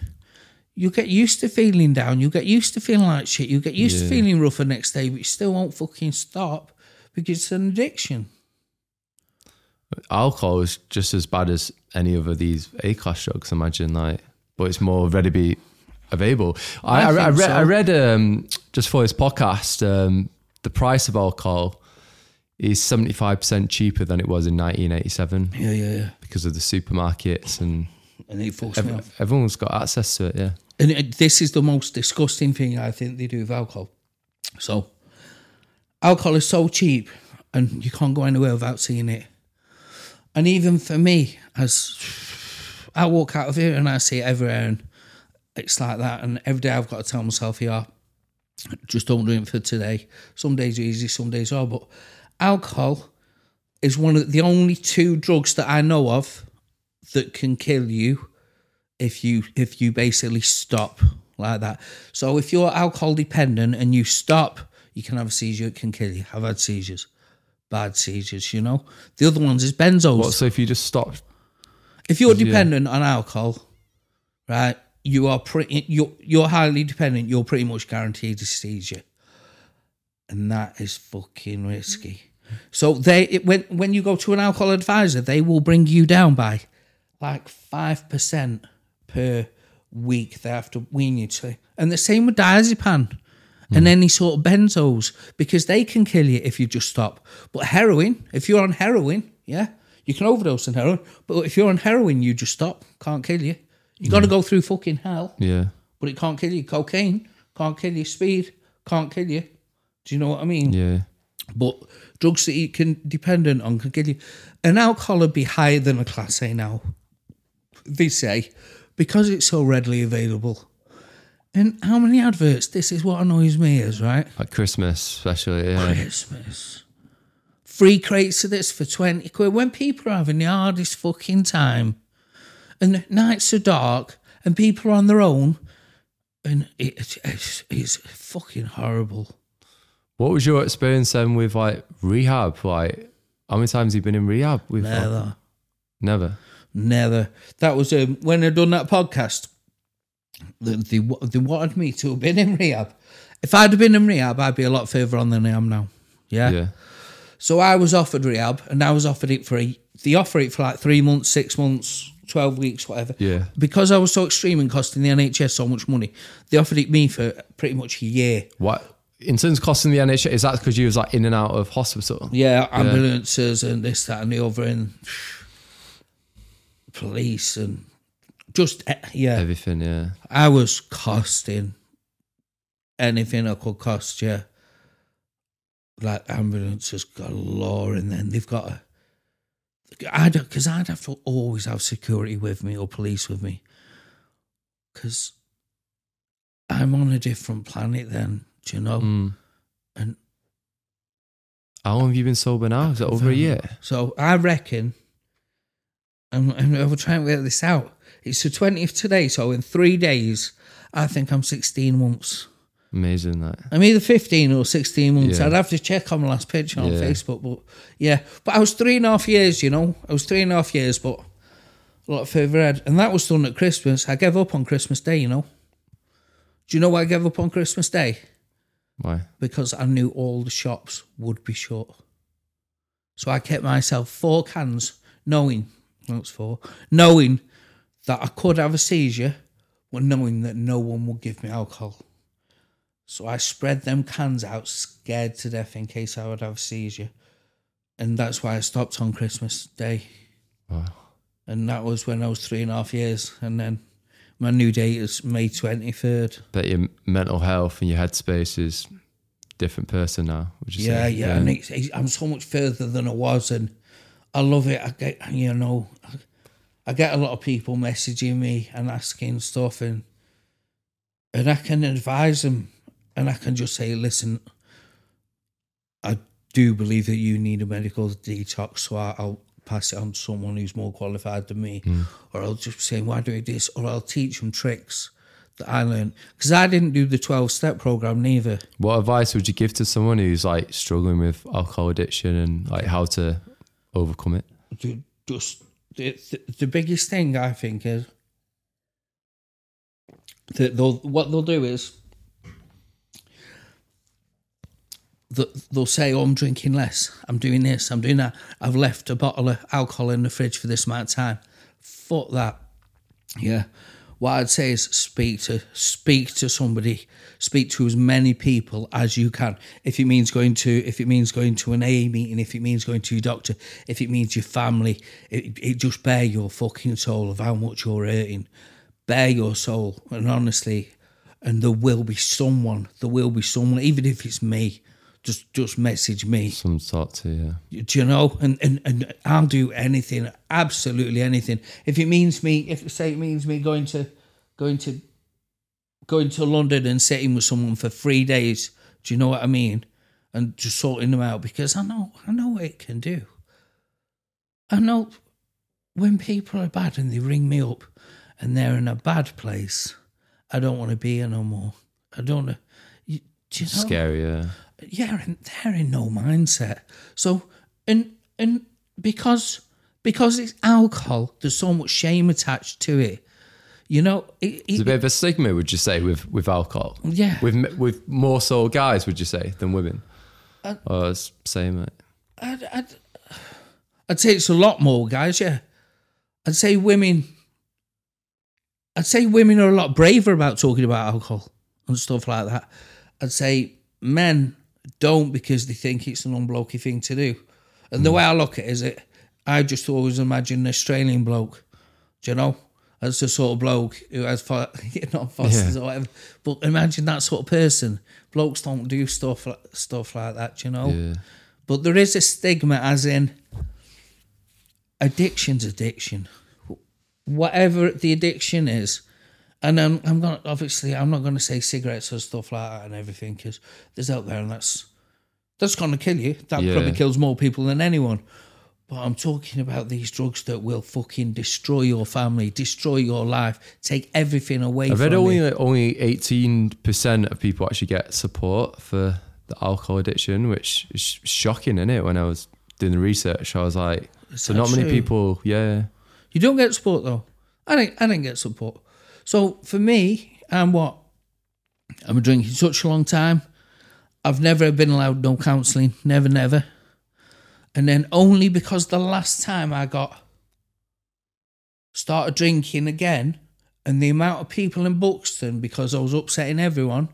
you get used to feeling down. You get used to feeling like shit. You get used to feeling rough the next day, but you still won't fucking stop because it's an addiction. Alcohol is just as bad as any of these A class drugs. Imagine like but it's more readily available. I, I, I I, think read, so. I read um, just for this podcast, um, the price of alcohol is 75% cheaper than it was in 1987 Yeah, yeah, yeah. because of the supermarkets and And it fucks me ev- everyone's got access to it. Yeah. And this is the most disgusting thing I think they do with alcohol. So, alcohol is so cheap, and you can't go anywhere without seeing it. And even for me, as I walk out of here and I see it everywhere, and it's like that. And every day I've got to tell myself, yeah, just don't do it for today. Some days are easy, some days are. But alcohol is one of the only two drugs that I know of that can kill you if you if you basically stop like that. So if you're alcohol dependent and you stop, you can have a seizure. It can kill you. I've had seizures, bad seizures. You know. The other ones is benzos. What, so if you just stop, if you're Yeah. dependent on alcohol, right, you are pretty. You're you're highly dependent. You're pretty much guaranteed a seizure, and that is fucking risky. So they it, when when you go to an alcohol advisor, they will bring you down by like five percent per week. They have to wean you to, and the same with diazepam and hmm. any sort of benzos because they can kill you if you just stop. But heroin, if you're on heroin, yeah, you can overdose on heroin. But if you're on heroin, you just stop. Can't kill you. You got to go through fucking hell, yeah, but it can't kill you. Cocaine can't kill you. Speed can't kill you. Do you know what I mean? yeah, But drugs that you can dependent on can kill you. An alcohol would be higher than a class A now. They say because it's so readily available. And how many adverts? This is what annoys me is right. like Christmas, especially. Yeah, Christmas. Free crates of this for 20 quid when people are having the hardest fucking time and nights are dark and people are on their own and it, it's, it's fucking horrible. What was your experience then with like rehab? Like, how many times have you been in rehab? With Never. never. Never. That was um, when I done that podcast. They, they, they wanted me to have been in rehab. If I'd have been in rehab, I'd be a lot further on than I am now. Yeah. Yeah, So I was offered rehab, and I was offered it for a. They offer it for like three months, six months, twelve weeks, whatever. Yeah. Because I was so extreme and costing the NHS so much money, they offered it me for pretty much a year. What in terms of costing the NHS? Is that because you was like in and out of hospital? Yeah, ambulances and this, that, and the other, and police and just eh, yeah. Everything. Yeah. I was costing anything I could cost you. Like ambulances galore, and then they've got a. I don't because I'd have to always have security with me or police with me, because I'm on a different planet. Then do you know? Mm. And How long have you been sober now? Is it over a year? So I reckon, and, and will trying to work this out. It's the twentieth today, so in three days, I think I'm sixteen months. Amazing that. I'm either 15 or 16 months. Yeah. I'd have to check on my last picture on Yeah. Facebook, but yeah. But I was three and a half years, you know. I was three and a half years, but a lot further ahead. And that was done at Christmas. I gave up on Christmas Day, you know. Do you know why I gave up on Christmas Day? Why? Because I knew all the shops would be shut. So I kept myself four cans, knowing, it's four, knowing that I could have a seizure, but knowing that no one would give me alcohol. So I spread them cans out, scared to death in case I would have a seizure. And that's why I stopped on Christmas Day. Wow. And that was when I was three and a half years. And then my new date is May 23rd. Bet your mental health and your headspace is different person now. Would you Yeah, say? yeah. And it's, it's, I'm so much further than I was. And I love it. I get, you know, I get a lot of people messaging me and asking stuff. And, and I can advise them. And I can just say, listen, I do believe that you need a medical detox, so I'll pass it on to someone who's more qualified than me, hmm. or I'll just say, why do I do this? Or I'll teach them tricks that I learned because I didn't do the twelve step program neither. What advice would you give to someone who's like struggling with alcohol addiction and like how to overcome it? The- Just the, the, the biggest thing I think is that they'll what they'll do is they'll say, "Oh, I'm drinking less. I'm doing this. I'm doing that. I've left a bottle of alcohol in the fridge for this amount of time." Fuck that. Yeah. what I'd say is speak to speak to somebody, speak to as many people as you can. If it means going to, if it means going to an A meeting, if it means going to your doctor, if it means your family, it, it just bare your fucking soul of how much you're hurting. Bare your soul, and honestly, and there will be someone. There will be someone, even if it's me. Just just message me. Some sort to yeah. Do you know? And, and and I'll do anything, absolutely anything. If it means me, if say it means me going to going to going to London and sitting with someone for three days, do you know what I mean? And just sorting them out because I know I know what it can do. I know when people are bad and they ring me up and they're in a bad place, I don't want to be here no more. I don't know. You, do you know? Scary, yeah. Yeah, and they're in no mindset. So and and because because it's alcohol, there's so much shame attached to it. You know, it, There's a bit of a stigma, would you say, with with alcohol? Yeah. With with more so guys, would you say, than women? Uh, or same. Mate. I'd, I'd, I'd say it's a lot more guys. Yeah, I'd say women. I'd say women are a lot braver about talking about alcohol and stuff like that. I'd say men don't because they think it's an unblokey thing to do. And the hmm. way I look at it is it, I just always imagine an Australian bloke, do you know? As the sort of bloke who has fo- not Foster's Yeah. or whatever, but imagine that sort of person. Blokes don't do stuff like, stuff like that, do you know. Yeah. But there is a stigma, as in addiction's addiction. Whatever the addiction is, and I'm, I'm gonna obviously I'm not going to say cigarettes or stuff like that and everything because there's out there and that's that's going to kill you. That Yeah. probably kills more people than anyone. But I'm talking about these drugs that will fucking destroy your family, destroy your life, take everything away I from read only like, only eighteen percent of people actually get support for the alcohol addiction, which is shocking, isn't it? When I was doing the research, I was like, so not many people, yeah, You don't get support though. I didn't. I didn't get support. So for me, I'm what? I'm drinking such a long time. I've never been allowed no counselling. Never, never. And then only because the last time I got started drinking again, and the amount of people in Buxton because I was upsetting everyone,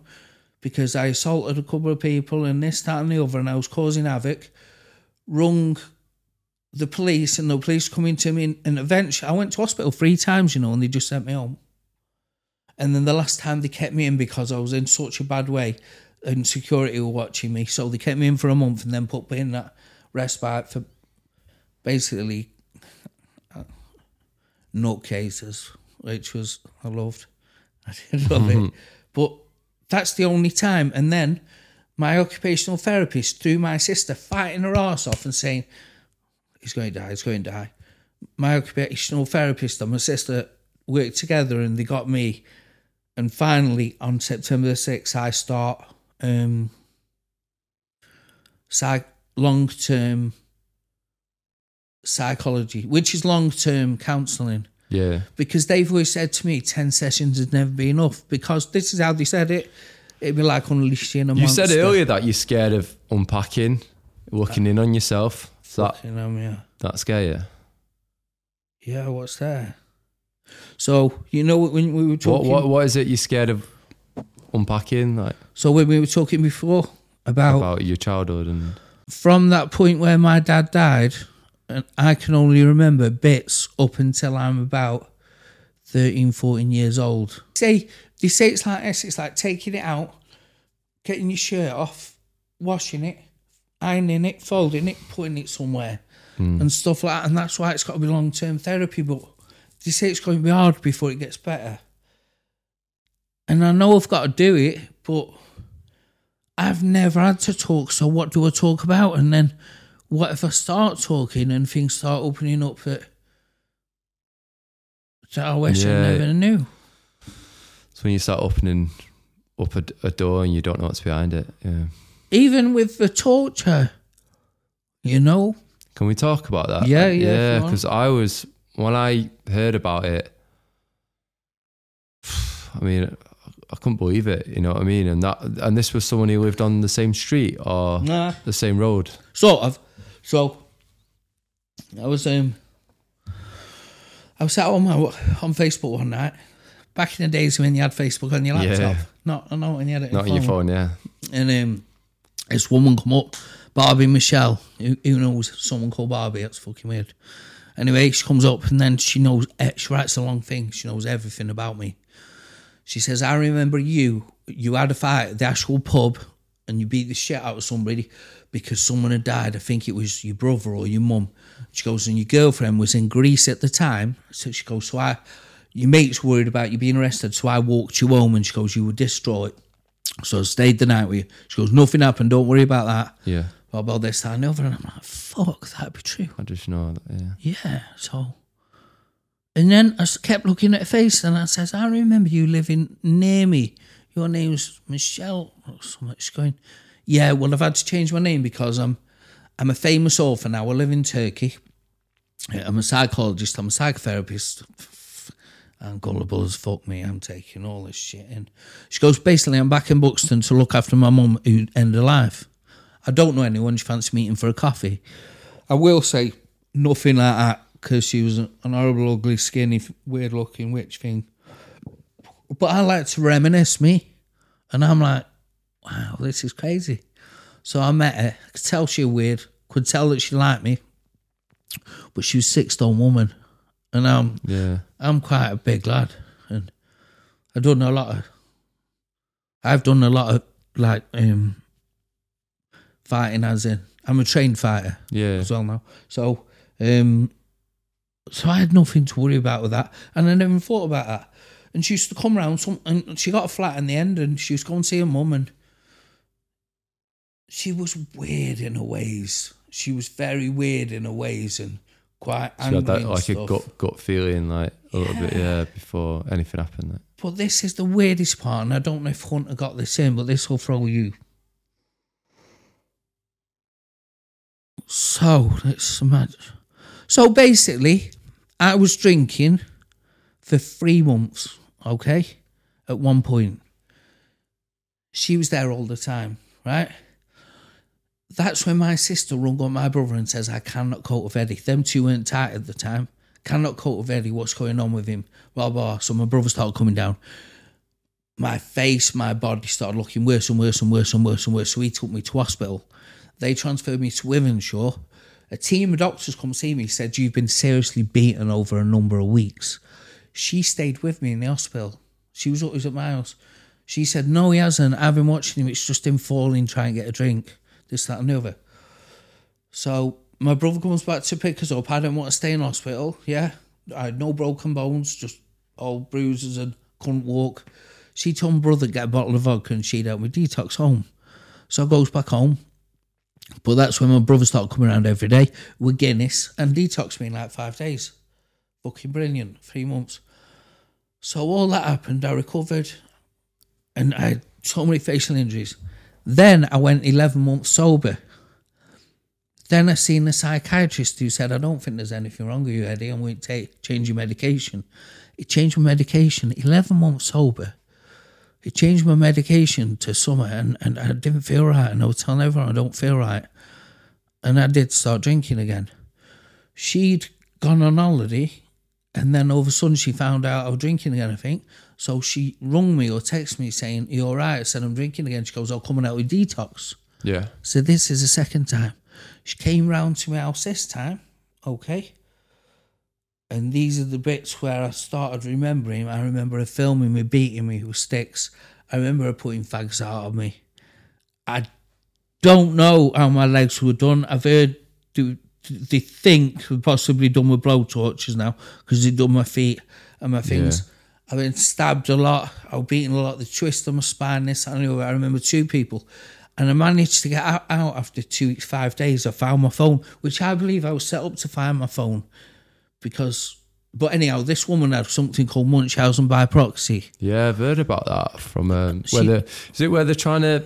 because I assaulted a couple of people and this, that, and the other, and I was causing havoc. Rung the police and the police coming to me and eventually I went to hospital three times, you know, and they just sent me home. And then the last time they kept me in because I was in such a bad way and security were watching me. So they kept me in for a month and then put me in that respite for basically uh, nutcases, which was I loved. I did love it. But that's the only time. And then my occupational therapist threw my sister fighting her ass off and saying, he's going to die, he's going to die. My occupational therapist and my sister worked together and they got me. And finally, on September the 6th, I start um, psych- long term psychology, which is long term counselling. yeah, Because they've always said to me, 10 sessions has never been enough. Because this is how they said it. It'd be like unleashing a you monster. said earlier that you're scared of unpacking, looking in on yourself. That know, yeah. that scare you? Yeah, what's there? So you know when we were What, talking. what what is it you're scared of unpacking? Like So when we were talking before about, about your childhood and from that point where my dad died, and I can only remember bits up until I'm about 13, 14 years old. Say they say it's like this. It's like taking it out, getting your shirt off, washing it, ironing it, folding it, putting it somewhere, hmm. and stuff like that. And that's why it's got to be long term therapy. But they say it's going to be hard before it gets better. And I know I've got to do it, but I've never had to talk. So what do I talk about? And then what if I start talking and things start opening up that, that I wish Yeah. I never knew? it's when you start opening up a, a door and you don't know what's behind it. Yeah. Even with the torture, you know? Can we talk about that? Yeah, yeah, yeah. Because I was when I heard about it. I mean, I couldn't believe it. You know what I mean? And that and this was someone who lived on the same street or Nah. the same road. Sort of. So I was um I was sat on my on Facebook one night back in the days when you had Facebook on your laptop. Yeah. Not, not when you had it Not on your phone, yeah. and um, this woman come up, Barbie Michelle, who, who knows someone called Barbie? That's fucking weird. Anyway, she comes up and then she knows. eh, She writes a long thing. She knows everything about me. She says, "I remember you. You had a fight at the actual pub, and you beat the shit out of somebody because someone had died. I think it was your brother or your mum." She goes, "And your girlfriend was in Greece at the time." So she goes, "So I." Your mate's worried about you being arrested, so I walked you home and she goes, You were distraught. So I stayed the night with you. She goes, Nothing happened, don't worry about that. Yeah. What about this, that, and the other? And I'm like, Fuck, that'd be true. I just know that, yeah. Yeah, so. And then I kept looking at her face and I says, I remember you living near me. Your name's Michelle or something. She's going, Yeah, well, I've had to change my name because I'm I'm a famous author now. I live in Turkey. I'm a psychologist, I'm a psychotherapist. I'm gullible as fuck me. I'm taking all this shit in. She goes, basically, I'm back in Buxton to look after my mum who ended her life. I don't know anyone she fancy meeting for a coffee. I will say nothing like that because she was an horrible, ugly, skinny, weird looking witch thing. But I like to reminisce me. And I'm like, wow, this is crazy. So I met her. I could tell she was weird. Could tell that she liked me. But she was six stone woman. And I'm Yeah. I'm quite a big lad, and I've done a lot of. I've done a lot of like um fighting, as in I'm a trained fighter Yeah. as well now. So, um, so I had nothing to worry about with that, and I never thought about that. And she used to come round, some, and she got a flat in the end, and she was going to see her mum, and she was weird in her ways. She was very weird in her ways, and quite angry had that like a stuff. gut gut feeling like a little bit, yeah, before anything happened. Like. But this is the weirdest part, and I don't know if Hunter got this in, but this will throw you. So let's imagine. So basically, I was drinking for three months. Okay, at one point, she was there all the time, right? That's when my sister rung up my brother and says, I cannot cope with Eddie. Them two weren't tight at the time. Cannot cope with Eddie. What's going on with him? Blah, blah. So my brother started coming down. My face, my body started looking worse and worse and worse and worse and worse. So he took me to hospital. They transferred me to Wythenshawe. A team of doctors come see me, said, You've been seriously beaten over a number of weeks. She stayed with me in the hospital. She was always at my house. She said, No, he hasn't. I've been watching him. It's just him falling, trying to get a drink. This, that, and the other. So my brother comes back to pick us up. I didn't want to stay in hospital. Yeah. I had no broken bones, just all bruises and couldn't walk. She told my brother get a bottle of vodka and she'd help me detox home. So I goes back home. But that's when my brother started coming around every day with Guinness and detox me in like five days. Fucking brilliant. Three months. So all that happened. I recovered and I had so many facial injuries. Then I went 11 months sober. Then I seen a psychiatrist who said, I don't think there's anything wrong with you, Eddie. Going to take, change your medication. He changed my medication 11 months sober. He changed my medication to summer and, and I didn't feel right. And I was telling everyone I don't feel right. And I did start drinking again. She'd gone on holiday and then all of a sudden she found out I was drinking again, I think. So she rung me or texted me saying, You all right? I said, I'm drinking again. She goes, I'll come out with detox. Yeah. So this is the second time. She came round to my house this time, okay. And these are the bits where I started remembering. I remember her filming me, beating me with sticks. I remember her putting fags out of me. I don't know how my legs were done. I've heard do- they think possibly done with blow torches now because they've done my feet and my things. I've been stabbed a lot. I was beaten a lot. The twist of my spine. This I knew. I remember two people, and I managed to get out, out after two weeks, five days. I found my phone, which I believe I was set up to find my phone, because. But anyhow, this woman had something called Munchausen by proxy. Yeah, I've heard about that from um, She- where they're, is it where they're trying to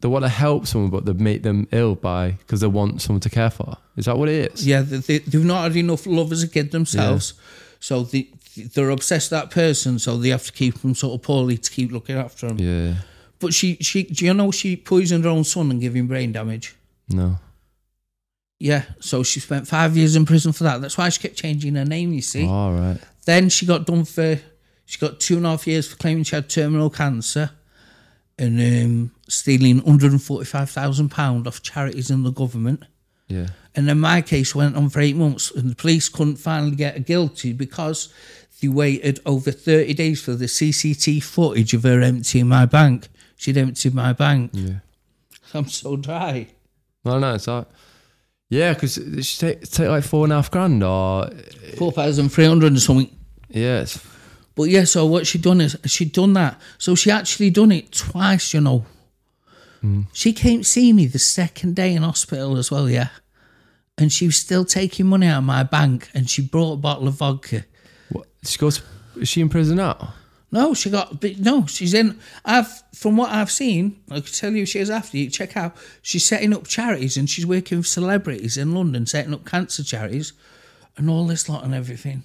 they want to help someone but they make them ill by because they want someone to care for. Is that what it is? Yeah, they, they, they've not had enough love as a kid themselves, so they they're obsessed with that person. So they have to keep them sort of poorly to keep looking after them. Yeah. But she she do you know she poisoned her own son and gave him brain damage? No. Yeah, so she spent five years in prison for that. That's why she kept changing her name. You see. All right. Then she got done for. She got two and a half years for claiming she had terminal cancer and um, stealing £145,000 off charities and the government. Yeah. And then my case went on for eight months, and the police couldn't finally get her guilty because they waited over 30 days for the CCT footage of her emptying my bank. She'd emptied my bank. Yeah. I'm so dry. No, no, it's like, yeah, because she take, take like four and a half grand or, uh, 4,300 and something. yeah, it's, But yeah, so what she done is she'd done that. So she actually done it twice, you know. Hmm. She came to see me the second day in hospital as well, yeah. And she was still taking money out of my bank and she brought a bottle of vodka. what, she goes, is she in prison now? No, she got no, she's in I've from what I've seen, I can tell you she is after you check out, she's setting up charities and she's working with celebrities in London, setting up cancer charities and all this lot and everything.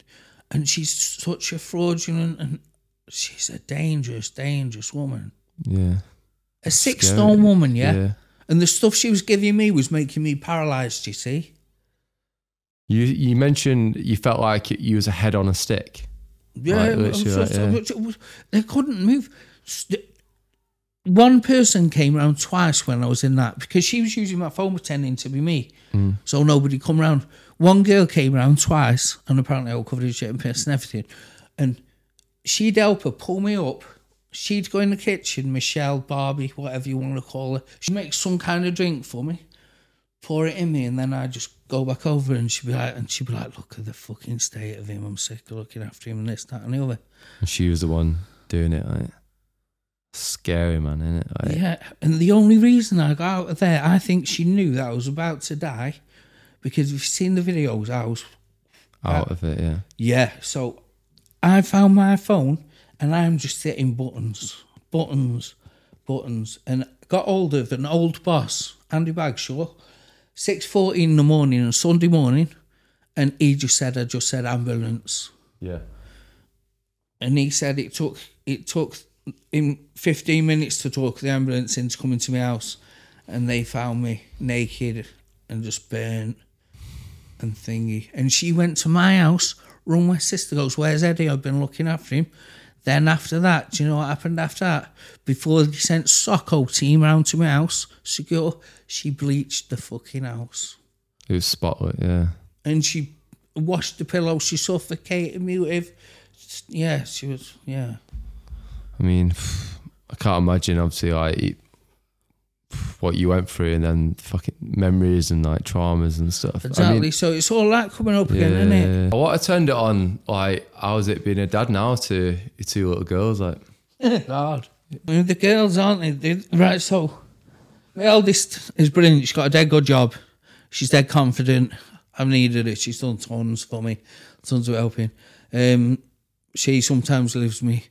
And she's such a fraudulent and she's a dangerous, dangerous woman. Yeah. A six Scary. stone woman, yeah? Yeah. And the stuff she was giving me was making me paralysed, you see? You you mentioned you felt like you was a head on a stick. Yeah, Right, was just- it was- they couldn't move. One person came around twice when I was in that because she was using my phone pretending to be me, hmm. so nobody come round. One girl came around twice, and apparently I was covered in shit and piss and everything, and she'd help her pull me up. She'd go in the kitchen, Michelle, Barbie, whatever you want to call her. She'd make some kind of drink for me, pour it in me, and then I'd just go back over and she'd be like, and she'd be like, look at the fucking state of him. I'm sick of looking after him and this, that, and the other. And she was the one doing it. Like, scary man, isn't it? Like, Yeah, and the only reason I got out of there, I think she knew that I was about to die, because if you've seen the videos, I was Out of it, yeah. yeah. So I found my phone, and I'm just hitting buttons, buttons, buttons, and got hold of an old boss, Andy Bagshaw, six fourteen in the morning on Sunday morning, and he just said, "I just said ambulance." Yeah. and he said it took it took him 15 minutes to talk the ambulance into coming to my house and they found me naked and just burnt and thingy and she went to my house Run, my sister goes where's Eddie I've been looking after him then after that do you know what happened after that? Before they sent SOCO team round to my house secure she bleached the fucking house. It was spotlight, yeah. and she washed the pillow she suffocated me with yeah she was yeah. I mean, I can't imagine, obviously, like what you went through and then fucking memories and like traumas and stuff. Exactly. I mean, so it's all that coming up again, isn't it? What I turned it on, like, how's it being a dad now to your two little girls? Like, God. I mean, the girls, aren't they? They- Right, so my eldest is brilliant. She's got a dead good job. She's dead confident. I've needed it. She's done tons for me, tons of helping. Um, she sometimes leaves me,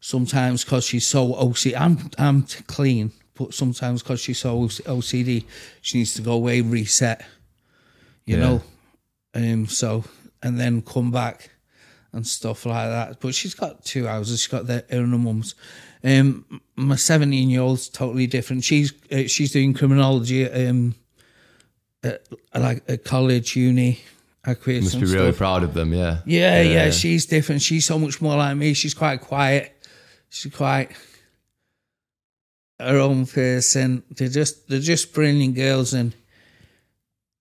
sometimes because she's so OCD. I'm, I'm clean, but sometimes because she's so OCD, she needs to go away, reset, you Yeah. know. Um, so, and then come back and stuff like that. But she's got two houses. She's got the, her and her mum's. Um, my 17 year old's totally different. She's uh, she's doing criminology at, um, at, like at college, uni, must be really proud of them, yeah. Yeah, yeah, she's different. She's so much more like me. She's quite quiet. She's quite her own person. They're just they're just brilliant girls. And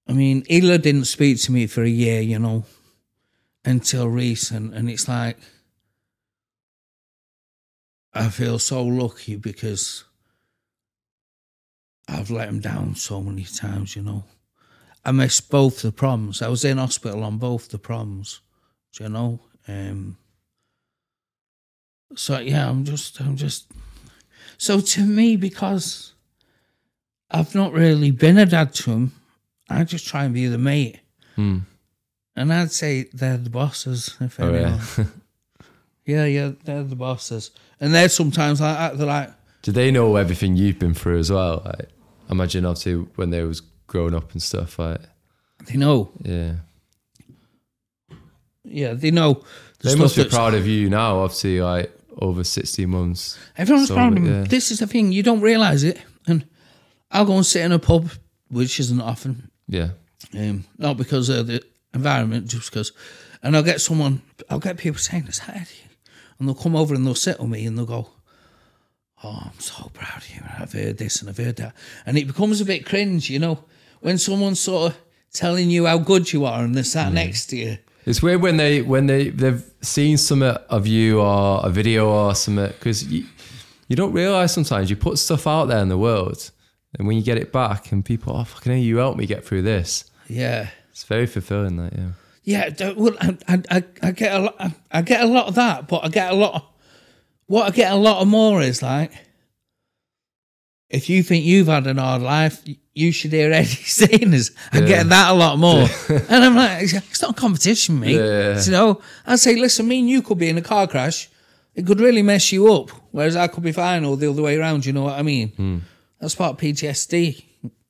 I mean, Hila didn't speak to me for a year, you know, until recent. And it's like I feel so lucky because I've let him down so many times, you know. I missed both the proms. I was in hospital on both the proms, you know. Um, so yeah, I'm just, I'm just. So to me, because I've not really been a dad to him, I just try and be the mate. Hmm. And I'd say they're the bosses, if Oh, anyone. yeah. yeah, yeah, they're the bosses, and they're sometimes like that. They're like, Do they know everything you've been through as well? Like, imagine obviously when they was growing up and stuff. Like, they know, yeah, yeah, they know. the they must be proud of you now. Obviously, like over sixty months. Everyone's So, proud of me. yeah. This is the thing, you don't realise it. And I'll go and sit in a pub, which isn't often, Yeah, um, not because of the environment, just because. And I'll get someone, I'll get people saying, Is that Eddie? and they'll come over and they'll sit with me and they'll go, "Oh, I'm so proud of you. I've heard this and I've heard that," and it becomes a bit cringe, you know, when someone's sort of telling you how good you are and they're sat next to you. It's weird when they when they they've seen some of you or a video or something because you, you don't realize sometimes you put stuff out there in the world and when you get it back and people oh fucking hell you helped me get through this Yeah. it's very fulfilling that yeah Yeah, well, I, I, I, I get a lot. I, I get a lot of that, but I get a lot. Of, what I get a lot of more is like, if you think you've had an hard life, you should hear Eddie saying this. I Yeah. get that a lot more, and I'm like, it's not a competition, mate. Yeah. You know, I say, listen, me and you could be in a car crash. It could really mess you up, whereas I could be fine, or the other way around. You know what I mean? That's part of PTSD.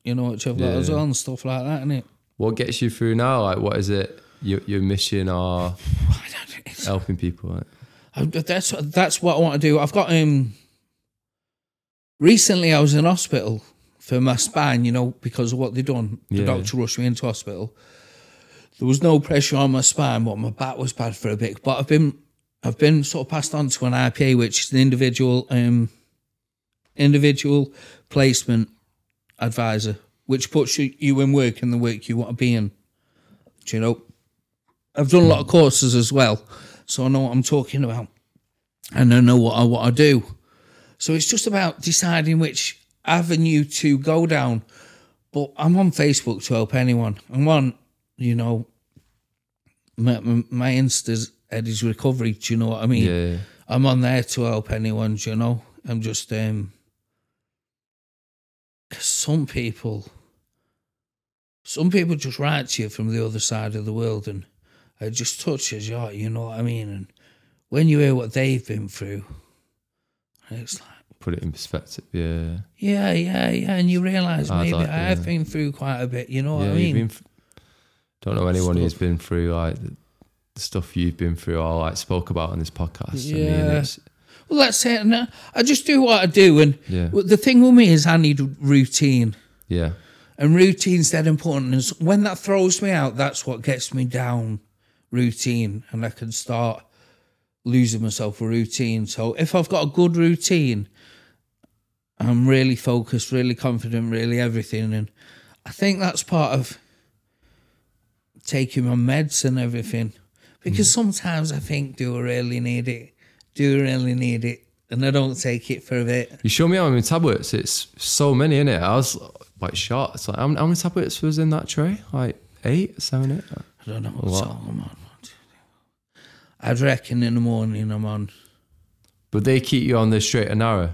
You know, which I've got as well and stuff like that, isn't it? what gets you through now like what is it your, your mission or I don't, it's, helping people like? I, that's that's what I want to do. I've got um. Recently, I was in hospital for my spine. You know, because of what they done. The Yeah. doctor rushed me into hospital. There was no pressure on my spine, but my back was bad for a bit. But I've been, I've been sort of passed on to an IPA, which is an individual, um, individual placement advisor, which puts you, you in work in the work you want to be in. Do you know? I've done a lot of courses as well, so I know what I'm talking about, and I know what I want to do. So it's just about deciding which avenue to go down. But I'm on Facebook to help anyone. I'm on, you know, my, my, Insta's Eddie's Recovery. Do you know what I mean? yeah I'm on there to help anyone. do You know, I'm just um. 'cause some people, some people just write to you from the other side of the world, and it just touches you. You know what I mean? And when you hear what they've been through, it's like, put it in perspective yeah yeah, yeah, yeah, and you realise maybe life, I have yeah. been through quite a bit. You know what I mean? you've been don't know anyone who's been through like the, the stuff you've been through or like spoke about on this podcast I mean Yeah. well, that's it. And I- just do what I do, and Yeah. the thing with me is I need routine. yeah And routine's that important. And when that throws me out, that's what gets me down routine. And I can start losing myself with routine. So if I've got a good routine, I'm really focused, really confident, really everything. And I think that's part of taking my meds and everything. Because mm. sometimes I think, do I really need it? Do I really need it? And I don't take it for a bit. You show me how many tablets. It's so many in it. I was like shocked. It's like how, many tablets was in that tray? Like eight, seven, eight. I don't know what's What? all I'm on. One, two, three, four. I'd reckon in the morning I'm on. But they keep you on the straight and narrow.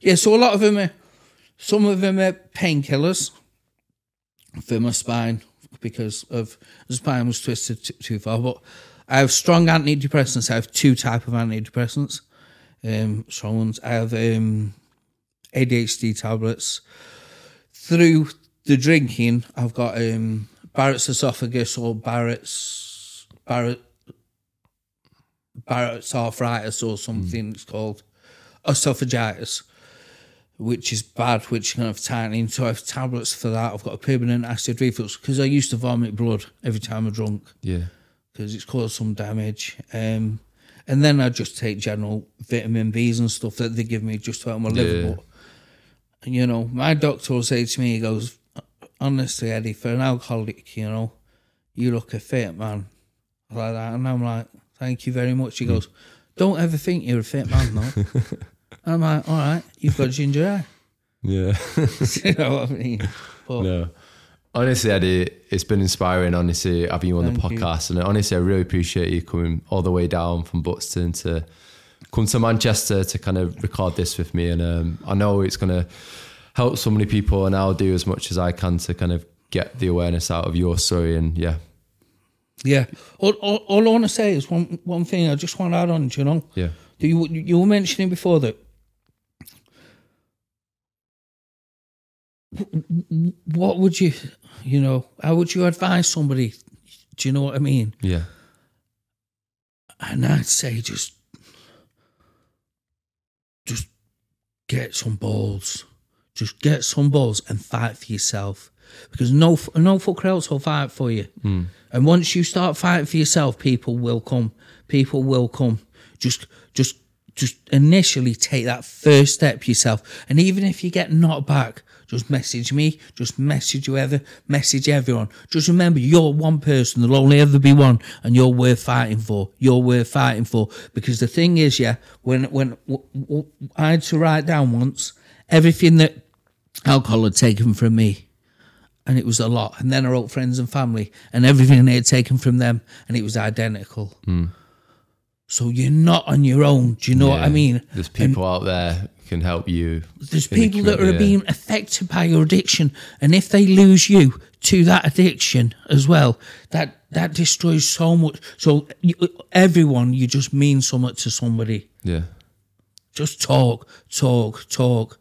Yeah, so a lot of them are, some of them are painkillers for my spine because of the spine was twisted t- too far. But I have strong antidepressants. I have two type of antidepressants. Um, strong ones. I have um, ADHD tablets. Through the drinking, I've got um, Barrett's esophagus or Barrett's Barrett Barrett's arthritis or something it's called esophagitis, which is bad, which kind of tightening. So I have tablets for that. I've got a permanent acid reflux because I used to vomit blood every time I drunk Yeah. because it's caused some damage. Um, and then I just take general vitamin Bs and stuff that they give me just to help my liver. Yeah. But, you know, my doctor will say to me, he goes, honestly, Eddie, for an alcoholic, you know, you look a fit man. Like that. And I'm like, thank you very much. He Hmm. goes, don't ever think you're a fit man, though. I'm like, all right, you've got ginger hair. Yeah. you know what I mean? But no. Honestly, Eddie, it's been inspiring, honestly, having you on the Thank you. podcast. And honestly, I really appreciate you coming all the way down from Buxton to come to Manchester to kind of record this with me. And um, I know it's going to help so many people, and I'll do as much as I can to kind of get the awareness out of your story. And yeah, yeah, all, all, all I want to say is one one thing I just want to add on, do you know? yeah, You, you were mentioning before that what would you, you know, how would you advise somebody? Do you know what I mean? yeah, And I'd say just, just get some balls. Just get some balls and fight for yourself. Because no, no fucker else will fight for you. Hmm. And once you start fighting for yourself, people will come. people will come. Just, just, just initially take that first step yourself. And even if you get knocked back, just message me, just message whoever, message everyone. Just remember, you're one person. There'll only ever be one, and you're worth fighting for. You're worth fighting for. Because the thing is, yeah, when when w- w- I had to write down once everything that alcohol had taken from me, and it was a lot. And then I wrote friends and family, and everything they had taken from them, and it was identical. Hmm. So you're not on your own. Do you know what I mean? There's people out there can help you. There's in the people that are being affected by your addiction, and if they lose you to that addiction as well, that that destroys so much. So you, everyone, you just mean so much to somebody. Yeah. Just talk, talk, talk.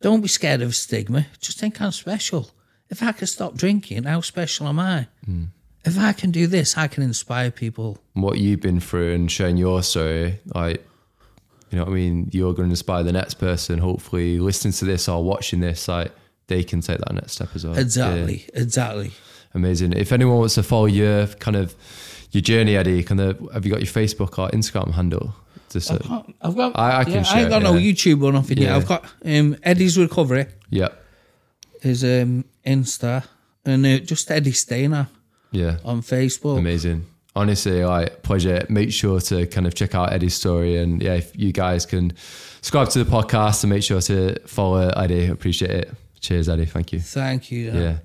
Don't be scared of stigma. Just think I'm special. If I can stop drinking, how special am I? Hmm. If I can do this, I can inspire people. what you've been through and sharing your story, like, you know what I mean? You're going to inspire the next person, hopefully, listening to this or watching this, like, they can take that next step as well. Yeah, Exactly, exactly. amazing. If anyone wants to follow your kind of your journey, Eddie, kind of, have you got your Facebook or Instagram handle? Just, uh, I've got. I- I can yeah, I share ain't got it, no yeah. YouTube or nothing yet. I've got um, Eddie's Recovery. yeah, is um, Insta and uh, just Eddie Stainer yeah. on Facebook. Amazing. Honestly, like pleasure. Make sure to kind of check out Eddie's story, and yeah, if you guys can subscribe to the podcast and make sure to follow Eddie, appreciate it. Cheers, Eddie. Thank you. Thank you. Yeah.